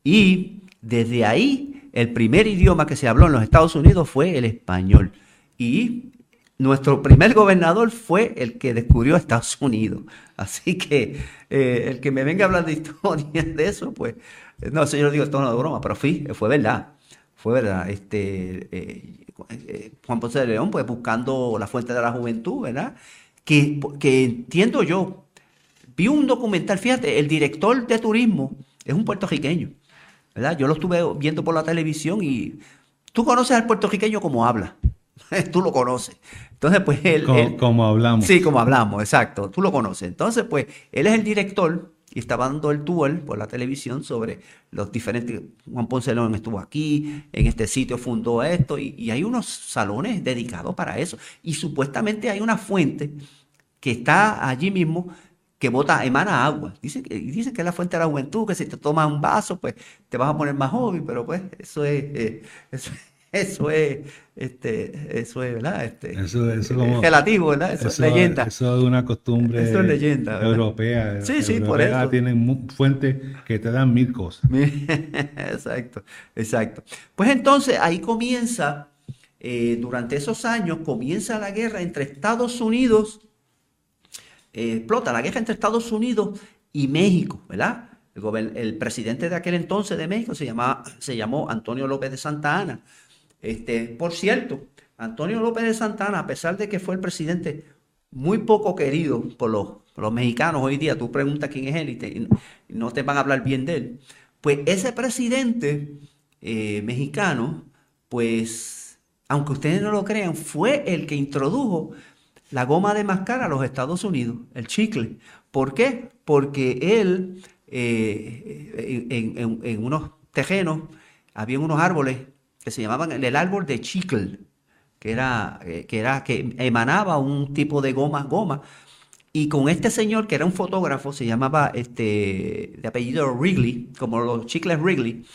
Y desde ahí, el primer idioma que se habló en los Estados Unidos fue el español. Y nuestro primer gobernador fue el que descubrió Estados Unidos. Así que eh, el que me venga a hablar de historia de eso, pues, no sé, yo lo digo esto no de broma, pero sí, fue verdad. Fue verdad. Este, eh, eh, Juan Ponce de León, pues buscando la fuente de la juventud, ¿verdad? Que, que entiendo yo, vi un documental, fíjate, el director de turismo es un puertorriqueño, ¿verdad? Yo lo estuve viendo por la televisión y tú conoces al puertorriqueño como habla, tú lo conoces. Entonces, pues él... Co- él- como hablamos. Sí, como hablamos, exacto, tú lo conoces. Entonces, pues él es el director y estaba dando el tour por la televisión sobre los diferentes... Juan Ponce León estuvo aquí, en este sitio fundó esto y, y hay unos salones dedicados para eso. Y supuestamente hay una fuente que está allí mismo que bota, emana agua. Dice que, y dice que es la fuente de la juventud, que si te tomas un vaso, pues te vas a poner más joven, pero pues eso es, eh, eso, eso es, este, eso es, ¿verdad? Este, Eso- eso es como- relativo, ¿verdad? Eso, es leyenda. Eso es una costumbre Eso es leyenda, ¿verdad? europea. Sí, sí, por Europea eso. Tienen fuentes que te dan mil cosas. Exacto, exacto. Pues entonces ahí comienza, eh, durante esos años, comienza la guerra entre Estados Unidos, eh, explota la guerra entre Estados Unidos y México, ¿verdad? El, presidente de aquel entonces de México se, llamaba, se llamó Antonio López de Santa Ana. Este, por cierto, Antonio López de Santa Ana, a pesar de que fue el presidente muy poco querido por los, mexicanos hoy día, tú preguntas quién es él y no te van a hablar bien de él. Pues ese presidente eh, mexicano, pues, aunque ustedes no lo crean, fue el que introdujo la goma de mascar a los Estados Unidos, el chicle. ¿Por qué? Porque él, eh, en, en- unos terrenos, había unos árboles que se llamaban el, el árbol de chicle, que era, eh, que era, que emanaba un tipo de goma, goma. Y con este señor, que era un fotógrafo, se llamaba este, de apellido Wrigley, como los chicles Wrigley,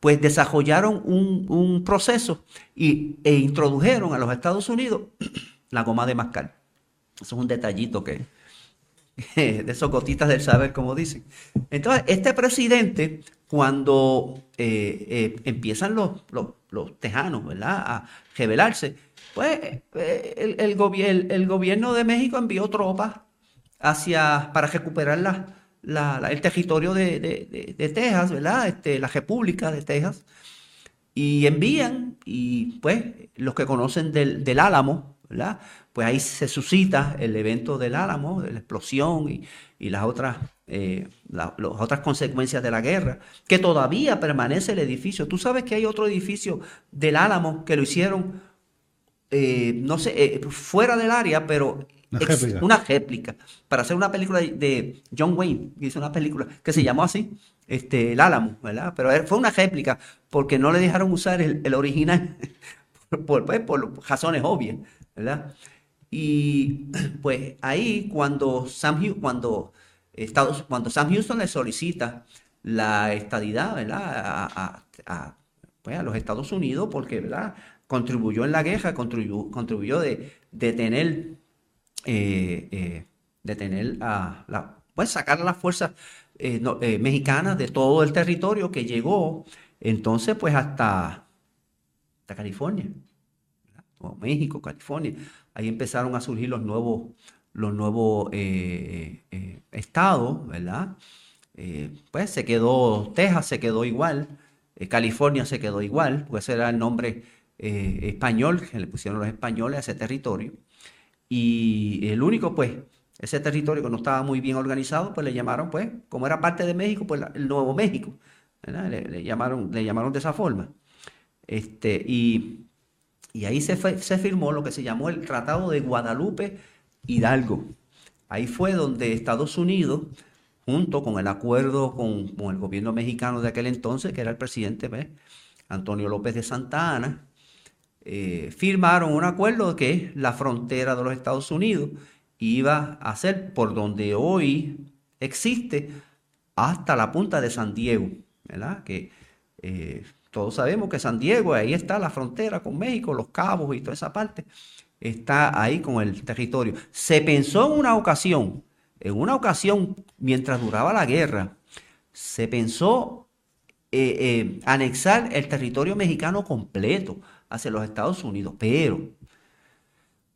pues desarrollaron un, un proceso y, e introdujeron a los Estados Unidos la goma de mascar. Eso es un detallito que, de esos gotitas del saber, como dicen. Entonces, este presidente, cuando eh, eh, empiezan los, los, los tejanos, ¿verdad?, a rebelarse, pues eh, el, el, gobi- el- el gobierno de México envió tropas hacia, para recuperar la- la- el territorio de, de- de- de Texas, ¿verdad?, este, la República de Texas y envían, y pues los que conocen del, del Álamo, ¿verdad? Pues ahí se suscita el evento del Álamo, de la explosión y, y las otras eh, las otras consecuencias de la guerra, que todavía permanece el edificio. Tú sabes que hay otro edificio del Álamo que lo hicieron, eh, no sé, eh, fuera del área, pero una réplica. Para hacer una película de John Wayne, hizo una película que se llamó así, este, El Álamo, ¿verdad? Pero fue una réplica porque no le dejaron usar el, original por, pues, por razones obvias, ¿verdad? Y pues ahí cuando Sam, cuando Estados, cuando Sam Houston le solicita la estadidad ¿verdad? A, pues, los Estados Unidos, porque ¿verdad? contribuyó en la guerra, contribuyó, contribuyó de, eh, eh, de tener a la, pues sacar a las fuerzas eh, mexicanas de todo el territorio que llegó entonces pues hasta, hasta California, México, California. Ahí empezaron a surgir los nuevos, los nuevos eh, eh, estados, ¿verdad? Eh, pues se quedó, Texas se quedó igual, California se quedó igual, pues ese era el nombre español que le pusieron los españoles a ese territorio. Y el único, pues, ese territorio que no estaba muy bien organizado, pues le llamaron, pues, como era parte de México, pues el Nuevo México. Le, llamaron, le llamaron de esa forma. Este, y, y ahí se, se firmó lo que se llamó el Tratado de Guadalupe Hidalgo. Ahí fue donde Estados Unidos, junto con el acuerdo con, el gobierno mexicano de aquel entonces, que era el presidente Antonio López de Santa Ana, eh, firmaron un acuerdo que la frontera de los Estados Unidos iba a ser por donde hoy existe hasta la punta de San Diego, ¿verdad? Que eh, todos sabemos que San Diego, ahí está la frontera con México, los cabos y toda esa parte está ahí con el territorio. Se pensó en una ocasión, en una ocasión mientras duraba la guerra, se pensó eh, eh, anexar el territorio mexicano completo hacia los Estados Unidos, pero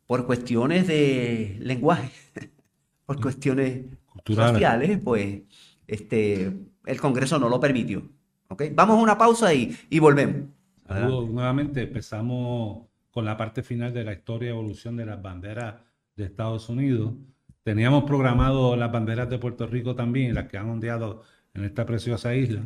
por cuestiones de lenguaje, por cuestiones sociales, pues este, el Congreso no lo permitió. ¿Okay? Vamos a una pausa y, y volvemos. Nuevamente empezamos con la parte final de la historia y evolución de las banderas de Estados Unidos. Teníamos programado las banderas de Puerto Rico también, las que han ondeado en esta preciosa isla.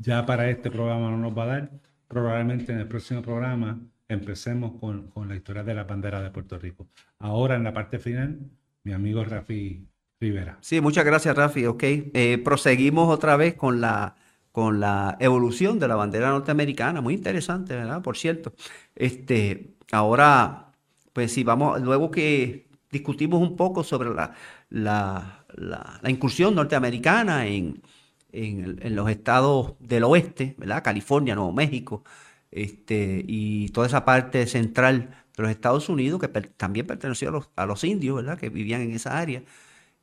ya para este programa no nos va a dar. Probablemente en el próximo programa empecemos con, con la historia de las banderas de Puerto Rico. Ahora en la parte final, mi amigo Rafi Rivera. Sí, muchas gracias Rafi. Ok, eh, proseguimos otra vez con la con la evolución de la bandera norteamericana, muy interesante, ¿verdad? Por cierto. Este, ahora, pues sí, vamos, luego que discutimos un poco sobre la, la, la, incursión norteamericana en, en, los estados del oeste, ¿verdad? California, Nuevo México, este, y toda esa parte central de los Estados Unidos, que también perteneció a los, a los indios, ¿verdad? Que vivían en esa área.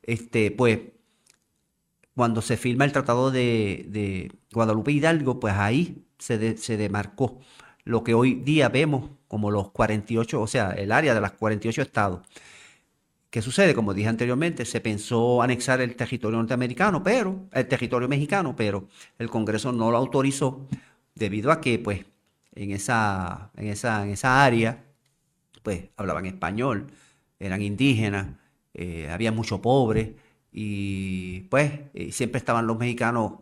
Este, pues cuando se firma el Tratado de, Guadalupe Hidalgo, pues ahí se, se, demarcó lo que hoy día vemos como los 48, o sea, el área de los 48 estados. ¿Qué sucede? Como dije anteriormente, se pensó anexar el territorio norteamericano, pero el territorio mexicano, pero el Congreso no lo autorizó debido a que, pues, en esa, en esa, en esa área, pues, hablaban español, eran indígenas, eh, había mucho pobre, y pues eh, siempre estaban los mexicanos,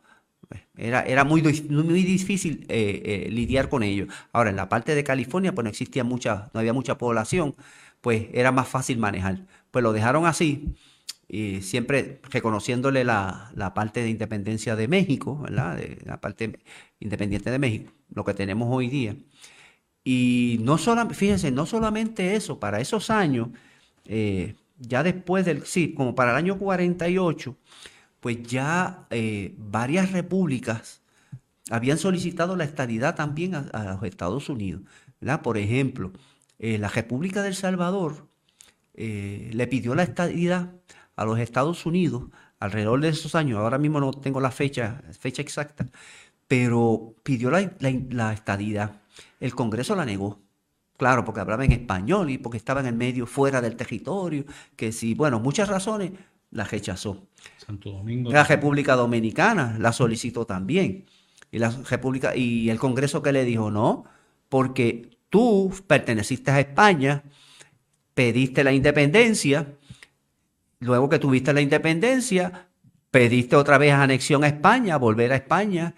pues, era, era muy, muy difícil eh, eh, lidiar con ellos. Ahora, en la parte de California, pues no existía mucha, no había mucha población, pues era más fácil manejar. Pues lo dejaron así, y siempre reconociéndole la, la parte de independencia de México, ¿verdad? La parte independiente de México, lo que tenemos hoy día. Y no solamente, fíjense, no solamente eso, para esos años, ya después del, sí, como para el año 48, pues ya eh, varias repúblicas habían solicitado la estadidad también a, los Estados Unidos. Por ejemplo, eh, la República del Salvador eh, le pidió la estadidad a los Estados Unidos alrededor de esos años, ahora mismo no tengo la fecha, fecha exacta, pero pidió la, la estadidad. El Congreso la negó. Claro, porque hablaba en español y porque estaba en el medio fuera del territorio, que sí, bueno, muchas razones la rechazó. Santo Domingo. La República Dominicana la solicitó también. Y la República y el Congreso que le dijo no, porque tú perteneciste a España, pediste la independencia, luego que tuviste la independencia, pediste otra vez anexión a España, volver a España,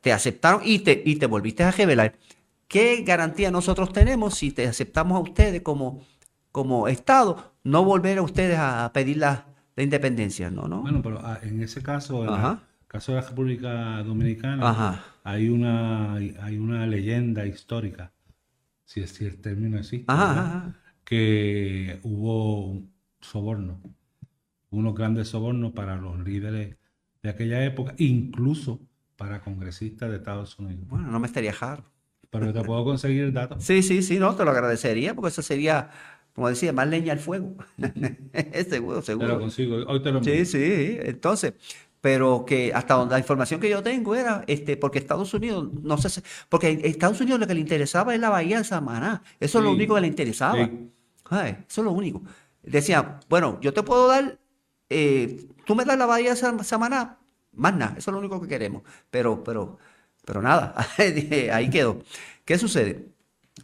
te, aceptaron y te, y te volviste a revelar. ¿Qué garantía nosotros tenemos si te aceptamos a ustedes como, como Estado, no volver a ustedes a pedir la, independencia? No, no. Bueno, pero ah, en ese caso, en el caso de la República Dominicana, hay una hay una leyenda histórica, si, es, si el término existe, que hubo un soborno, unos grandes sobornos para los líderes de aquella época, incluso para congresistas de Estados Unidos. Bueno, no me estaría jaro. Pero te puedo conseguir el dato. Sí, sí, sí, no, te lo agradecería porque eso sería, como decía, más leña al fuego. seguro, seguro. Te lo consigo, hoy te lo envío. Sí, sí, entonces, pero que hasta donde la información que yo tengo era, este, porque Estados Unidos, no sé, porque Estados Unidos lo que le interesaba es la bahía de Samaná. Eso es lo único que le interesaba. eso es lo único. Decía, bueno, yo te puedo dar, eh, tú me das la bahía de Samaná, más nada, eso es lo único que queremos. Pero, pero, pero nada, ahí quedó. ¿Qué sucede?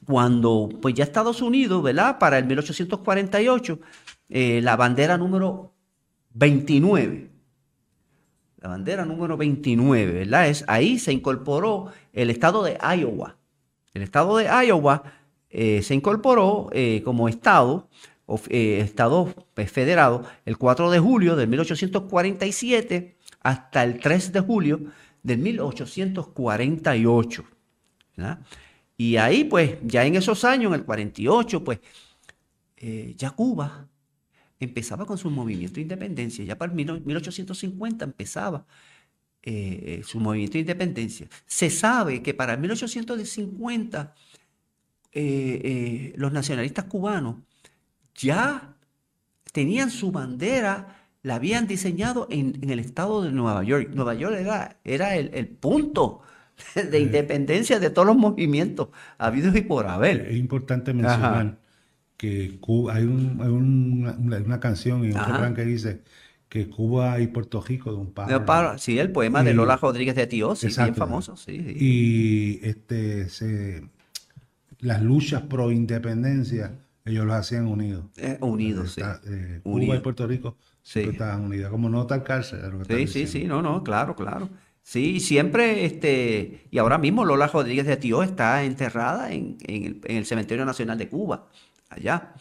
Cuando pues ya Estados Unidos, ¿verdad? Para el 1848, eh, la bandera número 29, la bandera número 29, ¿verdad? Es, ahí se incorporó el estado de Iowa. El estado de Iowa eh, se incorporó eh, como estado, estado pues, federado, el 4 de julio de 1847 hasta el 3 de julio de 1848. Y ahí, pues, ya en esos años, en el 48, pues, eh, ya Cuba empezaba con su movimiento de independencia. Ya para el 1850 empezaba eh, su movimiento de independencia. Se sabe que para el 1850 eh, los nacionalistas cubanos ya tenían su bandera la habían diseñado en, el estado de Nueva York. Nueva York era, era el, punto de independencia de todos los movimientos habidos y por haber. Es importante mencionar que Cuba, hay, una, canción y un refrán que dice que Cuba y Puerto Rico de un par. Sí, el poema de Lola Rodríguez de Tío, sí, bien famoso. Sí, Y este, las luchas pro independencia, ellos las hacían unidos. Eh, unidos, sí. Eh, Cuba y Puerto Rico Sí. Estaban como no tal cárcel. sí, sí, sí, no, no, claro, claro. Sí, siempre, este, y ahora mismo Lola Rodríguez de Tío está enterrada en, el, Cementerio Nacional de Cuba, allá.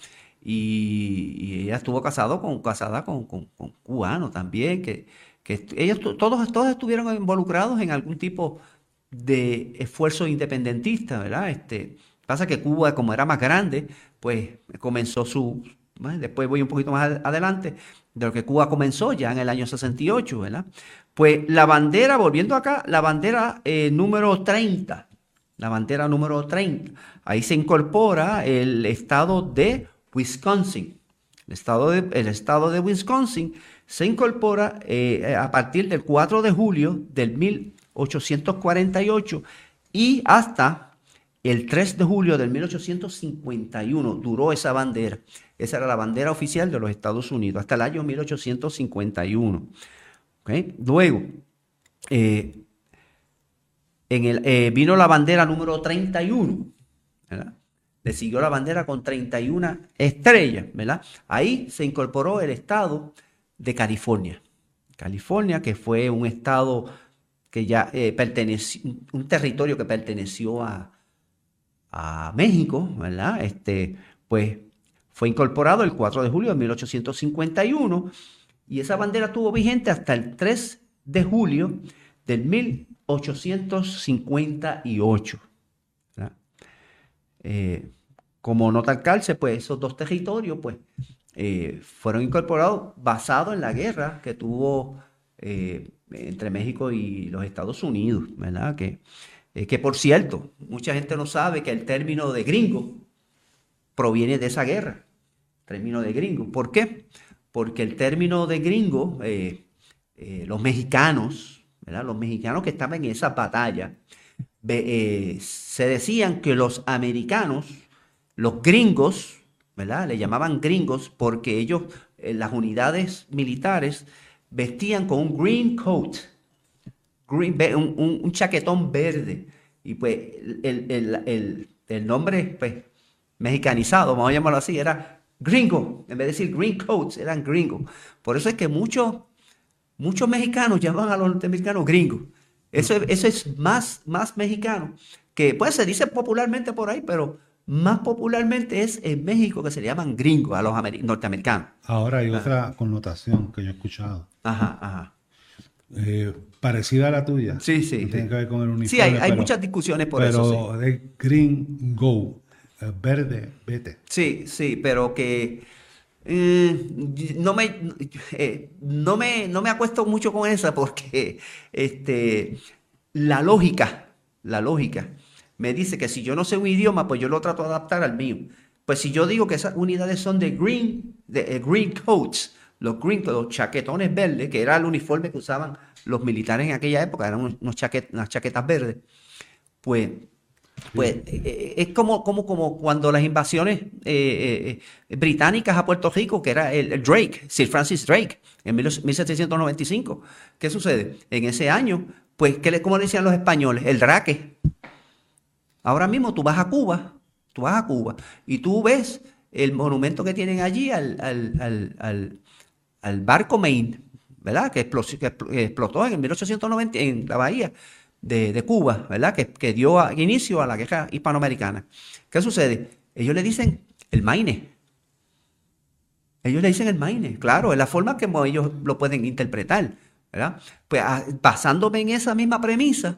Y, ella estuvo casado con, casada con, con, cubanos también, que, que ellos todos, todos estuvieron involucrados en algún tipo de esfuerzo independentista, ¿verdad? Este, pasa que Cuba, como era más grande, pues comenzó su, después voy un poquito más adelante, de lo que Cuba comenzó ya en el año 68, ¿verdad? Pues la bandera, volviendo acá, la bandera eh, número 30, la bandera número 30, ahí se incorpora el estado de Wisconsin. El estado de, estado de Wisconsin se incorpora eh, a partir del 4 de julio del 1848 y hasta el 3 de julio del 1851 duró esa bandera. Esa era la bandera oficial de los Estados Unidos hasta el año 1851. Luego, eh, en el, eh, vino la bandera número 31. Le siguió la bandera con 31 estrellas. ¿verdad? Ahí se incorporó el estado de California. California, que fue un estado que ya eh, perteneció, un territorio que perteneció a, a México, ¿verdad? Este, pues fue incorporado el 4 de julio de 1851 y esa bandera estuvo vigente hasta el 3 de julio del 1858. Eh, como nota al calce, pues esos dos territorios pues, eh, fueron incorporados basados en la guerra que tuvo eh, entre México y los Estados Unidos, ¿verdad? Que, que por cierto, mucha gente no sabe que el término de gringo proviene de esa guerra término de gringo. ¿Por qué? Porque el término de gringo, eh, eh, los mexicanos, los mexicanos que estaban en esa batalla, eh, se decían que los americanos, los gringos. Le llamaban gringos porque ellos, las unidades militares, vestían con un green coat, un, chaquetón verde. Y pues el, el nombre pues, mexicanizado, vamos a llamarlo así, era gringo, en vez de decir green coats, eran gringos. Por eso es que muchos muchos mexicanos llaman a los norteamericanos gringos. Eso, eso es más, más mexicano, que pues se dice popularmente por ahí, pero más popularmente es en México que se le llaman gringos a los norteamericanos. Ahora hay otra connotación que yo he escuchado. Ajá, ajá. Eh, parecida a la tuya. Sí, sí. Tiene que ver con el uniforme. Sí, hay, muchas discusiones por eso. Pero de green go, eh, verde, vete. Sí, sí, pero que eh, no, me, no, me, no me acuesto mucho con esa porque este, la lógica, la lógica me dice que si yo no sé un idioma, pues yo lo trato de adaptar al mío. Pues si yo digo que esas unidades son de green, de green coats, los green, los chaquetones verdes, que era el uniforme que usaban los militares en aquella época, eran unos unas chaquetas verdes, pues, pues eh, eh, es como, como, como cuando las invasiones eh, británicas a Puerto Rico, que era el, Drake, Sir Francis Drake, en 1795. ¿Qué sucede? En ese año, pues, ¿qué le, ¿cómo le decían los españoles? El draque. Ahora mismo tú vas a Cuba, tú vas a Cuba y tú ves el monumento que tienen allí al, al al barco Maine, ¿verdad? Que explotó, en 1890 en la bahía de, Cuba, ¿verdad? Que, dio inicio a la guerra hispanoamericana. ¿Qué sucede? Ellos le dicen el Maine. Ellos le dicen el Maine, claro, es la forma que ellos lo pueden interpretar, ¿verdad? Pues ah, basándome en esa misma premisa,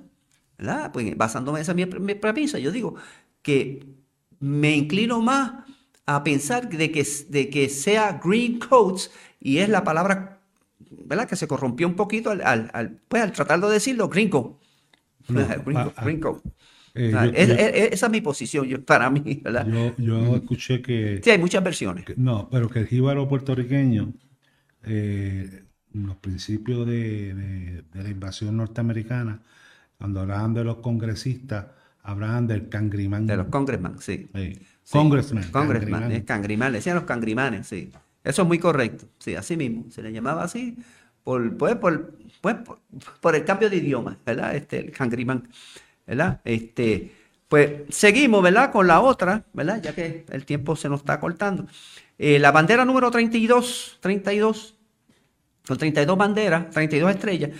¿verdad? Pues basándome en esa misma premisa, yo digo que me inclino más a pensar de que, de que sea green coats y es la palabra, ¿verdad? Que se corrompió un poquito al, al, pues, al tratar de decirlo, gringo. gringo, esa es mi posición para mí, ¿verdad? Yo, escuché que... Sí, hay muchas versiones. no, pero que el jíbaro puertorriqueño, eh, en los principios de, la invasión norteamericana, cuando hablaban de los congresistas, hablaban del cangrimán. De los congresman, sí. sí. Congressman. Congressman, es cangrimán, decían los cangrimanes, sí. Eso es muy correcto, sí, así mismo. Se le llamaba así por, pues, por, pues, por, el cambio de idioma, ¿verdad? Este, el cangrimán, ¿verdad? Este, pues seguimos, ¿verdad? Con la otra, ¿verdad? Ya que el tiempo se nos está cortando. Eh, la bandera número 32, 32, con 32 banderas, 32 estrellas,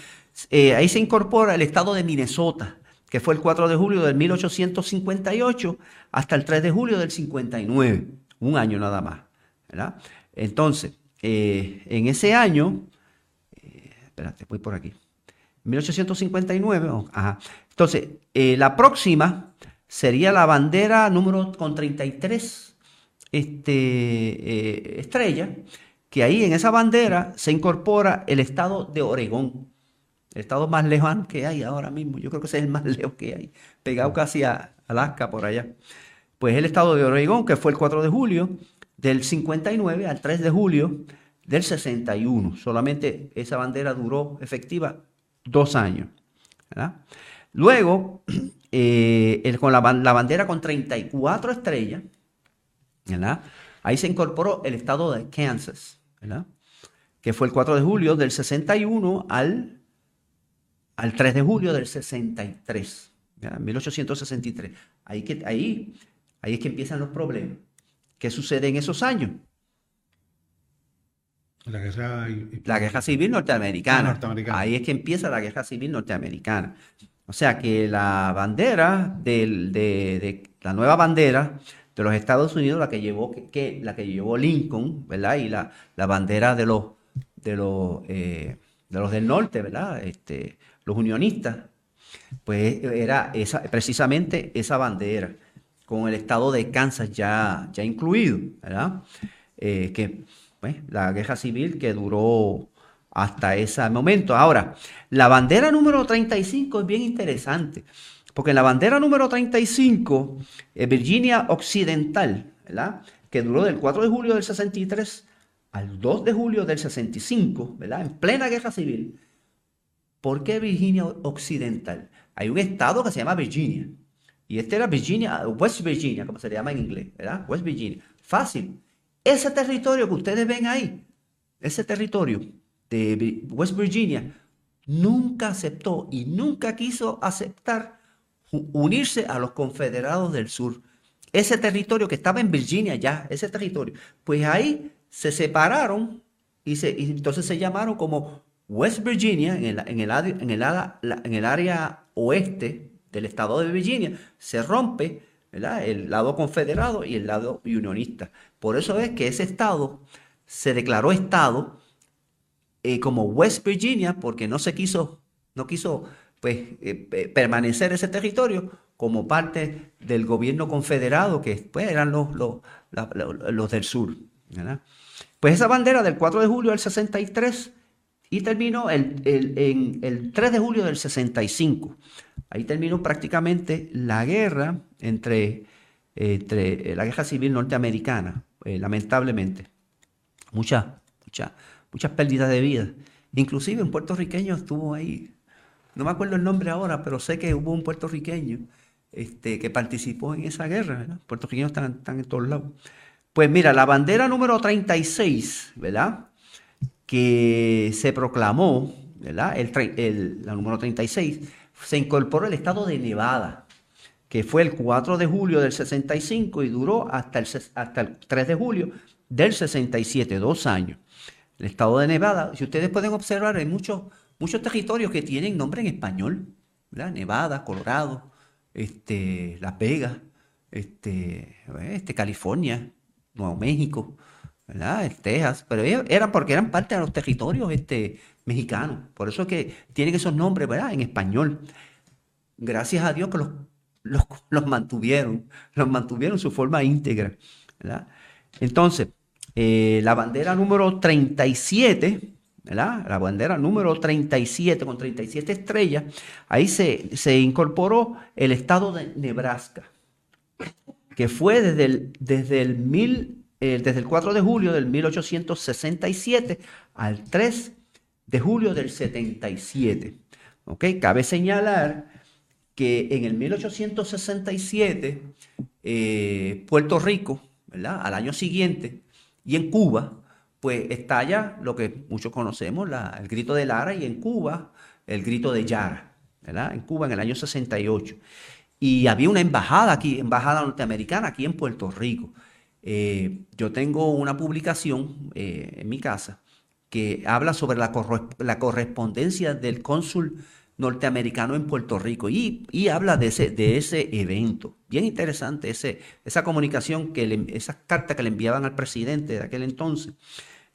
eh, ahí se incorpora el estado de Minnesota, que fue el 4 de julio del 1858 hasta el 3 de julio del 59, un año nada más, ¿verdad? Entonces, eh, en ese año, eh, espérate, voy por aquí, 1859, ajá. Entonces, eh, la próxima sería la bandera número con 33 este, estrellas, que ahí en esa bandera se incorpora el estado de Oregón, el estado más lejano que hay ahora mismo. Yo creo que ese es el más lejos que hay, pegado casi a Alaska por allá. Pues el estado de Oregón, que fue el 4 de julio, del 59 al 3 de julio del 61. Solamente esa bandera duró efectiva dos años. Luego, eh, con la, bandera con 34 estrellas, ahí se incorporó el estado de Kansas, que fue el 4 de julio del 61 al, al 3 de julio del 63, 1863. Ahí, que, ahí, ahí es que empiezan los problemas. ¿Qué sucede en esos años? La guerra, la guerra civil norteamericana. Ahí es que empieza la guerra civil norteamericana. O sea que la bandera de, la nueva bandera de los Estados Unidos, la que llevó, que, la que llevó Lincoln, ¿verdad? Y la, la bandera de los, de los, eh, de los del norte, ¿verdad? Este, los unionistas, pues era esa, precisamente esa bandera con el estado de Kansas ya, ya incluido, ¿verdad? Eh, que pues, la guerra civil que duró hasta ese momento. Ahora, la bandera número 35 es bien interesante, porque la bandera número 35, es Virginia Occidental, ¿verdad? Que duró del 4 de julio del 63 al 2 de julio del 65, ¿verdad? En plena guerra civil. ¿Por qué Virginia Occidental? Hay un estado que se llama Virginia, y este era Virginia, West Virginia, como se llama en inglés, ¿verdad? West Virginia. Fácil. Ese territorio que ustedes ven ahí, ese territorio de West Virginia, nunca aceptó y nunca quiso aceptar unirse a los confederados del sur. Ese territorio que estaba en Virginia ya, ese territorio, pues ahí se separaron y, se, entonces se llamaron como West Virginia, en el área oeste del estado de Virginia, se rompe el lado confederado y el lado unionista. Por eso es que ese estado se declaró estado eh, como West Virginia porque no se quiso, no quiso pues, eh, permanecer ese territorio como parte del gobierno confederado que pues, eran los, los, los del sur. Pues esa bandera del 4 de julio del 63 y terminó el, en el 3 de julio del 65. Ahí terminó prácticamente la guerra entre, entre la guerra civil norteamericana, eh, lamentablemente. Muchas, muchas, muchas pérdidas de vida. Inclusive un puertorriqueño estuvo ahí. No me acuerdo el nombre ahora, pero sé que hubo un puertorriqueño este, que participó en esa guerra. ¿verdad? Puertorriqueños están, en todos lados. Pues mira, la bandera número 36, ¿verdad? Que se proclamó, ¿verdad? El, la número 36, se incorporó el estado de Nevada, que fue el 4 de julio del 65 y duró hasta el, hasta el 3 de julio del 67, dos años. El estado de Nevada, si ustedes pueden observar, hay muchos, muchos territorios que tienen nombre en español, ¿verdad? Nevada, Colorado, este, Las Vegas, este, este, California, Nuevo México, ¿verdad? Texas, pero eran porque eran parte de los territorios este, mexicanos. Por eso es que tienen esos nombres, ¿verdad? En español. Gracias a Dios que los, los, mantuvieron, los mantuvieron su forma íntegra, ¿verdad? Entonces, eh, la bandera número 37, ¿verdad? La bandera número 37 con 37 estrellas, ahí se, se incorporó el estado de Nebraska que fue desde el, desde el, mil, eh, desde el 4 de julio del 1867 al 3 de julio del 77. ¿Ok? Cabe señalar que en el 1867 eh, Puerto Rico, ¿verdad? Al año siguiente, y en Cuba, pues estalla lo que muchos conocemos, la, el grito de Lara, y en Cuba el grito de Yara, ¿verdad? En Cuba en el año 68. Y había una embajada aquí, embajada norteamericana aquí en Puerto Rico. Eh, yo tengo una publicación eh, en mi casa que habla sobre la, correspondencia del cónsul norteamericano en Puerto Rico y, habla de ese, de ese evento. Bien interesante ese, esa comunicación, que esas cartas que le enviaban al presidente de aquel entonces,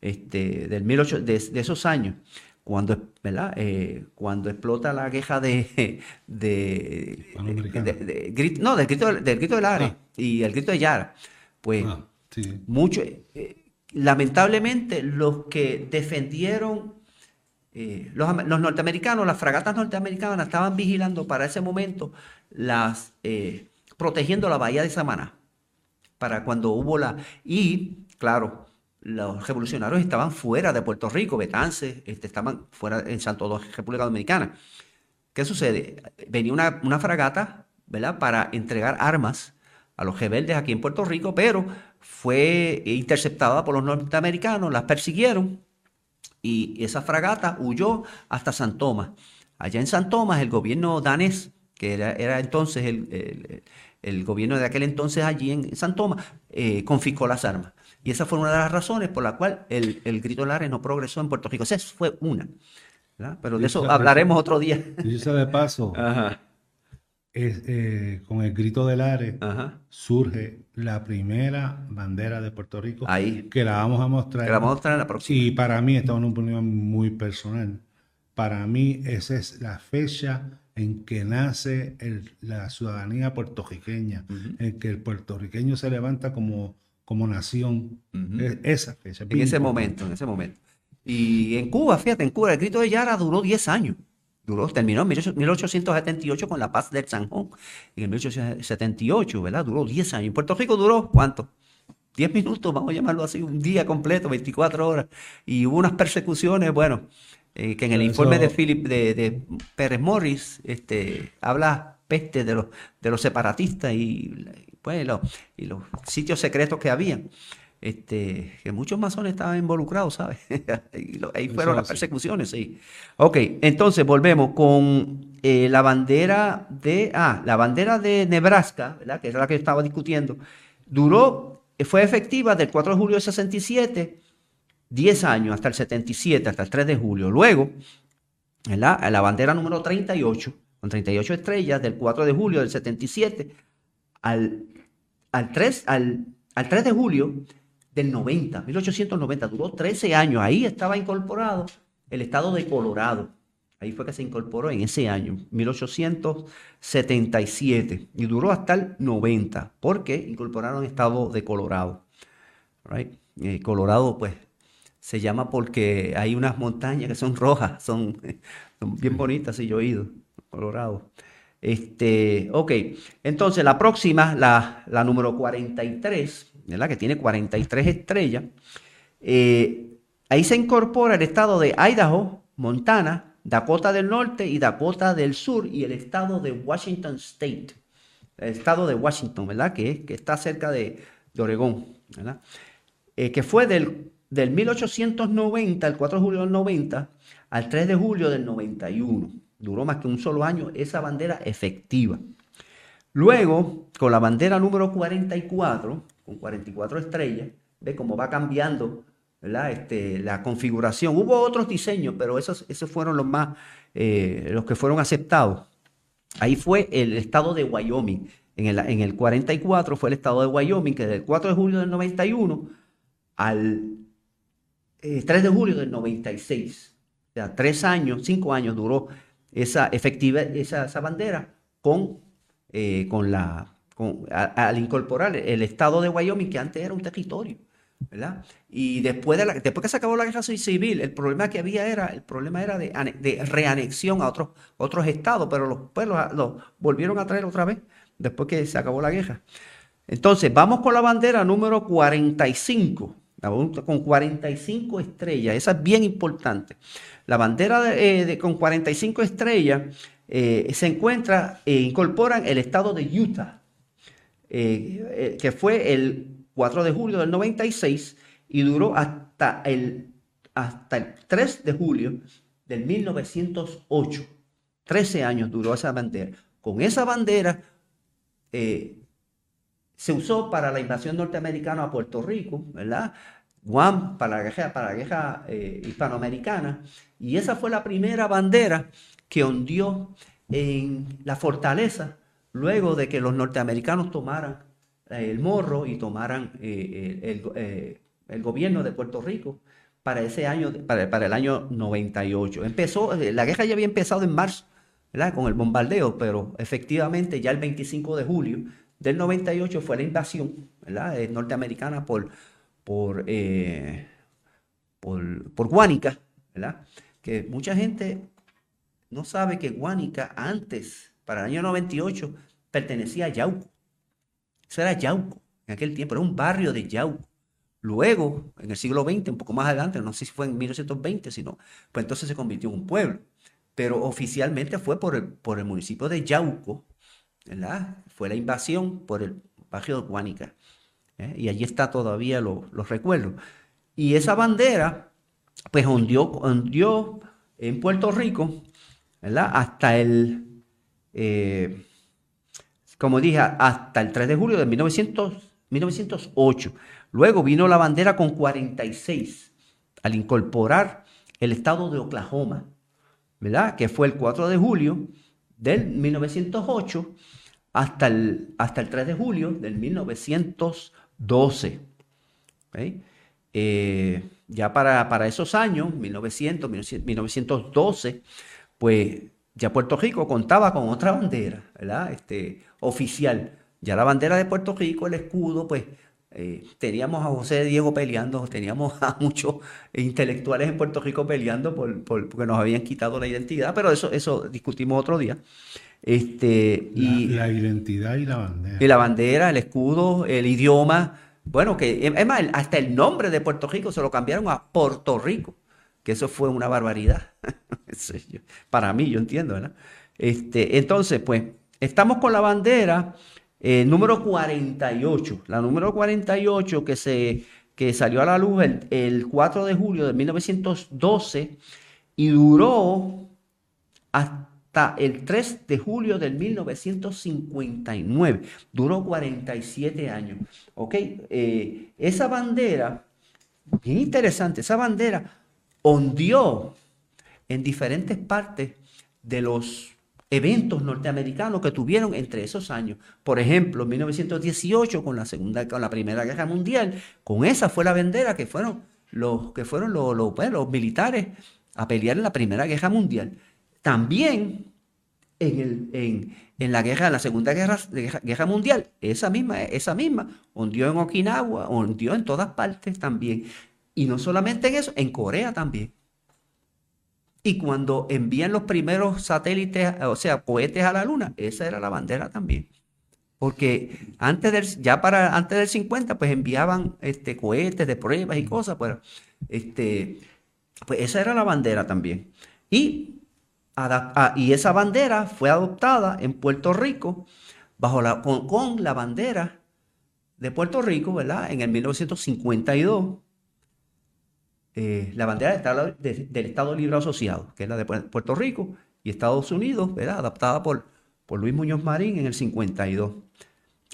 este, del de esos años cuando, ¿verdad? Eh, cuando explota la queja de, de, no, del grito, del grito del Are ah. y el grito de Yara, pues ah, mucho, eh, lamentablemente los que defendieron, eh, los, norteamericanos, las fragatas norteamericanas estaban vigilando para ese momento, las protegiendo la bahía de Samaná, para cuando hubo la, y claro, los revolucionarios estaban fuera de Puerto Rico, Betance, este, estaban fuera en Santo Domingo, República Dominicana. ¿Qué sucede? Venía una, una, fragata, ¿verdad?, para entregar armas a los rebeldes aquí en Puerto Rico, pero fue interceptada por los norteamericanos, las persiguieron y esa fragata huyó hasta San Tomás. Allá en San Tomás, el gobierno danés, que era, entonces el, gobierno de aquel entonces allí en San Tomás, eh, confiscó las armas. Y esa fue una de las razones por la cual el, el grito Lares no progresó en Puerto Rico. Esa fue una. Pero de eso hablaremos otro día. De paso, eh, con el grito de Lares surge la primera bandera de Puerto Rico Ahí. que la vamos a mostrar. Que la vamos a mostrar en la próxima. Y para mí, esta es una opinión muy personal. Para mí, esa es la fecha en que nace la ciudadanía puertorriqueña, en que el puertorriqueño se levanta como como nación. esa fecha. En ese momento, en ese momento. Y en Cuba, fíjate, en Cuba el grito de Yara duró 10 años. Duró, terminó en 1878 con la paz del Sanjón. En el 1878, ¿verdad? Duró 10 años. En Puerto Rico duró, ¿cuánto? 10 minutos, vamos a llamarlo así, un día completo, 24 horas. Y hubo unas persecuciones, bueno, eh, que en el informe de Philip, de, Pérez Morris, este, habla peste de los, de los separatistas y pues, y los sitios secretos que había. Este, que muchos masones estaban involucrados, ¿sabes? ahí fueron las persecuciones, sí. Ok, entonces volvemos con eh, la bandera de, ah, la bandera de Nebraska, ¿verdad? Que es la que estaba discutiendo. Duró, fue efectiva del 4 de julio de 67, 10 años, hasta el 77, hasta el 3 de julio. Luego, ¿verdad? la bandera número 38, con 38 estrellas, del 4 de julio del 77 al, al, 3, al, al 3 de julio del 90, 1890, duró 13 años. Ahí estaba incorporado el estado de Colorado. Ahí fue que se incorporó en ese año, 1877, y duró hasta el 90, porque incorporaron el estado de Colorado. Eh, Colorado, pues, se llama porque hay unas montañas que son rojas, son, bien bonitas, y yo he ido, Colorado. Este, ok, entonces la próxima, la número 43, ¿verdad? que tiene 43 estrellas, eh, ahí se incorpora el estado de Idaho, Montana, Dakota del Norte y Dakota del Sur y el estado de Washington State. El estado de Washington, ¿verdad? Que, que está cerca de, Oregón, ¿verdad? Eh, que fue del, del 1890, el 4 de julio del 90, al 3 de julio del 91. Duró más que un solo año esa bandera efectiva. Luego, con la bandera número 44, con 44 estrellas, ve cómo va cambiando este, la configuración. Hubo otros diseños, pero esos, esos fueron los más, eh, los que fueron aceptados. Ahí fue el estado de Wyoming. En el, en el 44 fue el estado de Wyoming, que del 4 de julio del 91 al 3 eh, de julio del 96. O sea, tres años, cinco años duró esa efectiva, esa, esa bandera con, eh, con la, al incorporar el estado de Wyoming, que antes era un territorio. Y después, de después que se acabó la guerra civil, el problema que había era, el problema era de, reanexión a otros, otros estados, pero los, pues los, volvieron a traer otra vez después que se acabó la guerra. Entonces, vamos con la bandera número 45, con 45 estrellas, esa es bien importante. La bandera eh, con 45 estrellas eh, se encuentra e incorporan el estado de Utah, que fue el 4 de julio del 96 y duró hasta el, hasta el 3 de julio del 1908. 13 años duró esa bandera. Con esa bandera eh, se usó para la invasión norteamericana a Puerto Rico, ¿verdad? Guam para la guerra, para la guerra eh, hispanoamericana. Y esa fue la primera bandera que hundió en la fortaleza luego de que los norteamericanos tomaran el morro y tomaran eh, eh, el, gobierno de Puerto Rico para ese año, para, el año 98. Empezó, eh, la guerra ya había empezado en marzo. Con el bombardeo, pero efectivamente ya el 25 de julio del 98 fue la invasión, norteamericana por, por, por, Guánica. Que mucha gente no sabe que Guánica antes, para el año 98, pertenecía a Yauco. Eso era Yauco en aquel tiempo, era un barrio de Yauco. Luego, en el siglo XX, un poco más adelante, no sé si fue en 1920, sino, pues entonces se convirtió en un pueblo. Pero oficialmente fue por el, por el municipio de Yauco, ¿verdad? Fue la invasión por el barrio de Guánica. ¿eh? Y allí está todavía los recuerdos. Y esa bandera, pues hundió, en Puerto Rico, ¿verdad? Hasta el... Eh, como dije, hasta el 3 de julio de 1908. Luego vino la bandera con 46 al incorporar el estado de Oklahoma, ¿verdad? Que fue el 4 de julio del 1908 hasta el, hasta el 3 de julio del 1912. Eh, ya para, para, esos años, 1900, 1912, pues ya Puerto Rico contaba con otra bandera, ¿verdad? Este, oficial. Ya la bandera de Puerto Rico, el escudo, pues eh, teníamos a José Diego peleando, teníamos a muchos intelectuales en Puerto Rico peleando por, porque nos habían quitado la identidad, pero eso, eso discutimos otro día. Este, la, y, la identidad y la bandera. Y la bandera, el escudo, el idioma. Bueno, que es más, hasta el nombre de Puerto Rico se lo cambiaron a Puerto Rico, que eso fue una barbaridad. Para mí, yo entiendo, ¿verdad? Este, entonces, pues, Estamos con la bandera eh, número 48, la número 48 que, se, que salió a la luz el, 4 de julio de 1912 y duró hasta el 3 de julio de 1959. Duró 47 años. ¿Ok? Eh, esa bandera bien interesante, esa bandera ondeó en diferentes partes de los eventos norteamericanos que tuvieron entre esos años. Por ejemplo, en 1918 con la segunda, con la Primera Guerra Mundial, con esa fue la bandera que fueron los que fueron los, pues, los, militares a pelear en la Primera Guerra Mundial. También en, el, en, en, la guerra, la Segunda Guerra, guerra, Mundial, esa misma, esa misma, hundió en Okinawa, hundió en todas partes también. Y no solamente en eso, en Corea también. Y cuando envían los primeros satélites, o sea, cohetes a la Luna, esa era la bandera también. Porque antes del, ya para antes del 50, pues enviaban este, cohetes de pruebas y cosas, pues, este, pues esa era la bandera también. Y, ah, y esa bandera fue adoptada en Puerto Rico bajo la, con, con la bandera de Puerto Rico, ¿verdad? En el 1952 eh, la bandera del Estado, Libre Asociado, que es la de Puerto Rico y Estados Unidos, ¿verdad? adaptada por, por Luis Muñoz Marín en el 52.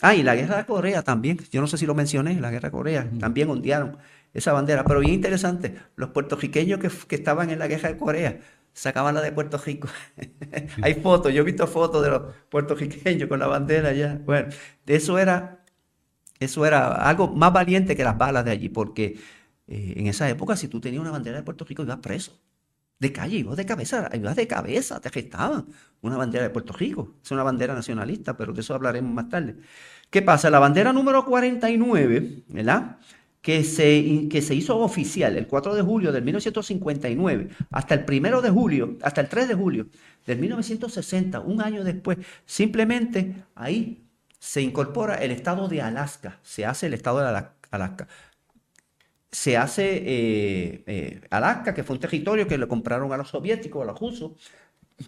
Ah, y la guerra de Corea también, yo no sé si lo mencioné, la guerra de Corea, también ondearon esa bandera, pero bien interesante, los puertorriqueños que, que estaban en la guerra de Corea sacaban la de Puerto Rico. Hay fotos, yo he visto fotos de los puertorriqueños con la bandera allá. Bueno, eso era, eso era algo más valiente que las balas de allí, porque eh, en esa época, si tú tenías una bandera de Puerto Rico, ibas preso. De calle, ibas de cabeza, ibas de cabeza, te gestaban una bandera de Puerto Rico. Es una bandera nacionalista, pero de eso hablaremos más tarde. ¿Qué pasa? La bandera número 49, ¿verdad? Que se, que se hizo oficial el 4 de julio del 1959 hasta el 1 de julio, hasta el 3 de julio del 1960, un año después, simplemente ahí se incorpora el estado de Alaska, se hace el estado de Alaska se hace eh, eh, Alaska, que fue un territorio que le compraron a los soviéticos, a los rusos,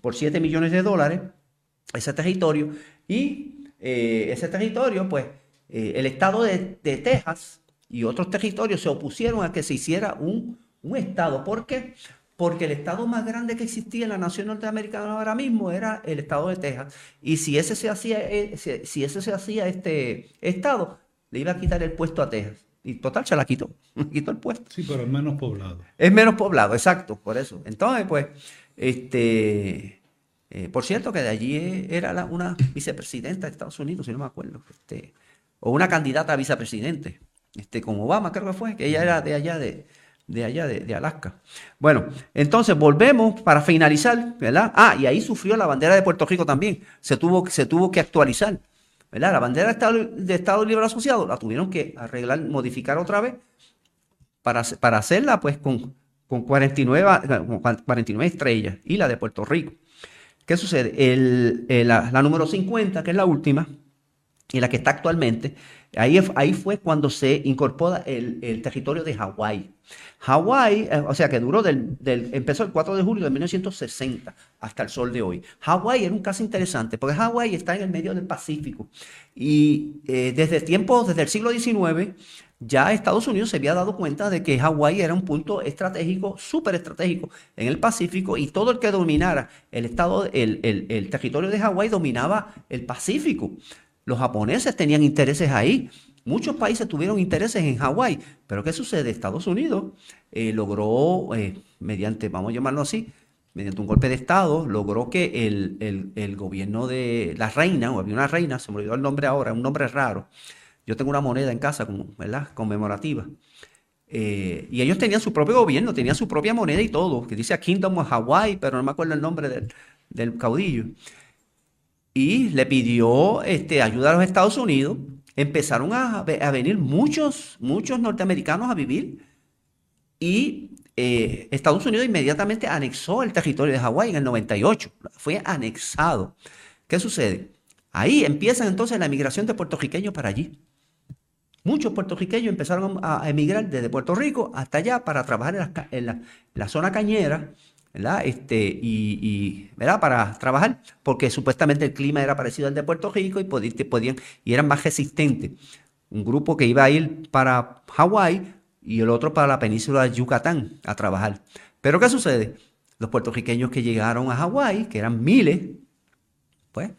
por 7 millones de dólares, ese territorio, y eh, ese territorio, pues, el estado de, Texas y otros territorios se opusieron a que se hiciera un, un estado. ¿Por qué? Porque el estado más grande que existía en la nación norteamericana ahora mismo era el estado de Texas. Y si ese se hacía, si ese se hacía este estado, le iba a quitar el puesto a Texas. Y total, se la quitó. quitó el puesto. Sí, pero es menos poblado. Es menos poblado, exacto, por eso. Entonces, pues, este. Eh, por cierto, que de allí era una vicepresidenta de Estados Unidos, si no me acuerdo. Este, o una candidata a vicepresidente. Este, con Obama, creo que fue, que ella era de allá de, de allá de, Alaska. Bueno, entonces volvemos para finalizar, ¿verdad? Ah, y ahí sufrió la bandera de Puerto Rico también. Se tuvo, se tuvo que actualizar. La bandera de Estado, de Estado Libre Asociado la tuvieron que arreglar, modificar otra vez para, para hacerla pues con, con, 49, 49 estrellas y la de Puerto Rico. ¿Qué sucede? El, la, número 50, que es la última, y la que está actualmente, ahí, ahí fue cuando se incorpora el, territorio de Hawái. Hawái, eh, o sea que duró del, empezó el 4 de julio de 1960 hasta el sol de hoy. Hawái era un caso interesante porque Hawái está en el medio del Pacífico y eh, desde tiempos, desde el siglo XIX, ya Estados Unidos se había dado cuenta de que Hawái era un punto estratégico, súper estratégico en el Pacífico y todo el que dominara el, estado, el territorio de Hawái dominaba el Pacífico. Los japoneses tenían intereses ahí. Muchos países tuvieron intereses en Hawái, pero ¿qué sucede? Estados Unidos eh, logró, eh, mediante, vamos a llamarlo así, mediante un golpe de Estado, logró que el, gobierno de la reina, o había una reina, se me olvidó el nombre ahora, un nombre raro. Yo tengo una moneda en casa, ¿verdad? Conmemorativa. Eh, y ellos tenían su propio gobierno, tenían su propia moneda y todo, que dice Kingdom of Hawaii, pero no me acuerdo el nombre del, del caudillo. Y le pidió este, ayuda a los Estados Unidos empezaron a, venir muchos, muchos norteamericanos a vivir y eh, Estados Unidos inmediatamente anexó el territorio de Hawái en el 98. Fue anexado. ¿Qué sucede? Ahí empieza entonces la emigración de puertorriqueños para allí. Muchos puertorriqueños empezaron a emigrar desde Puerto Rico hasta allá para trabajar en la zona cañera ¿verdad? Este, y, ¿verdad? Para trabajar, porque supuestamente el clima era parecido al de Puerto Rico y podían, y eran más resistentes. Un grupo que iba a ir para Hawái y el otro para la península de Yucatán a trabajar. Pero ¿qué sucede? Los puertorriqueños que llegaron a Hawái, que eran miles, pues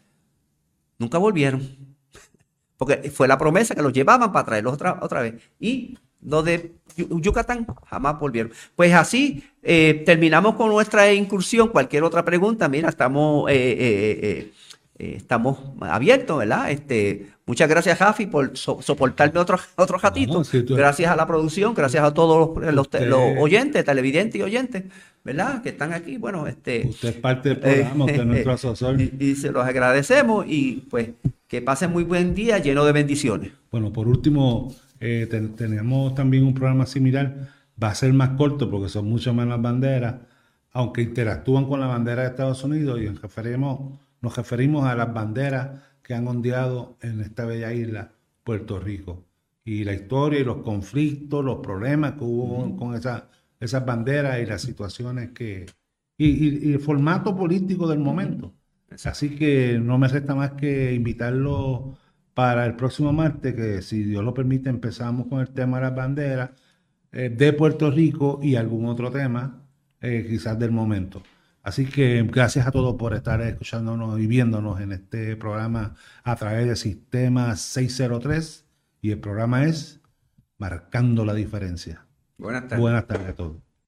nunca volvieron. Porque fue la promesa que los llevaban para traerlos otra, otra vez. Y Los de Yucatán jamás volvieron. Pues así eh, terminamos con nuestra incursión. Cualquier otra pregunta, mira, estamos, eh, estamos abiertos, ¿verdad? Este, muchas gracias, Jafi, por soportarme otro, otro ratito. Gracias a la producción, gracias a todos los, oyentes, televidentes y oyentes, ¿verdad? Que están aquí. Bueno, este. Usted es parte del programa, usted es nuestro asesor. y se los agradecemos y pues que pasen muy buen día lleno de bendiciones. Bueno, por último, eh, tenemos también un programa similar. Va a ser más corto porque son mucho más las banderas, aunque interactúan con la bandera de Estados Unidos y nos referimos, nos referimos a las banderas que han ondeado en esta bella isla, Puerto Rico. Y la historia y los conflictos, los problemas que hubo con esa, esas banderas y las situaciones que... y el formato político del momento. Así que no me resta más que invitarlo para el próximo martes, que si Dios lo permite empezamos con el tema de las banderas eh, de Puerto Rico y algún otro tema, eh, quizás del momento. Así que gracias a todos por estar escuchándonos y viéndonos en este programa a través del sistema 603 y el programa es Marcando la Diferencia. Buenas tardes. Buenas tardes a todos.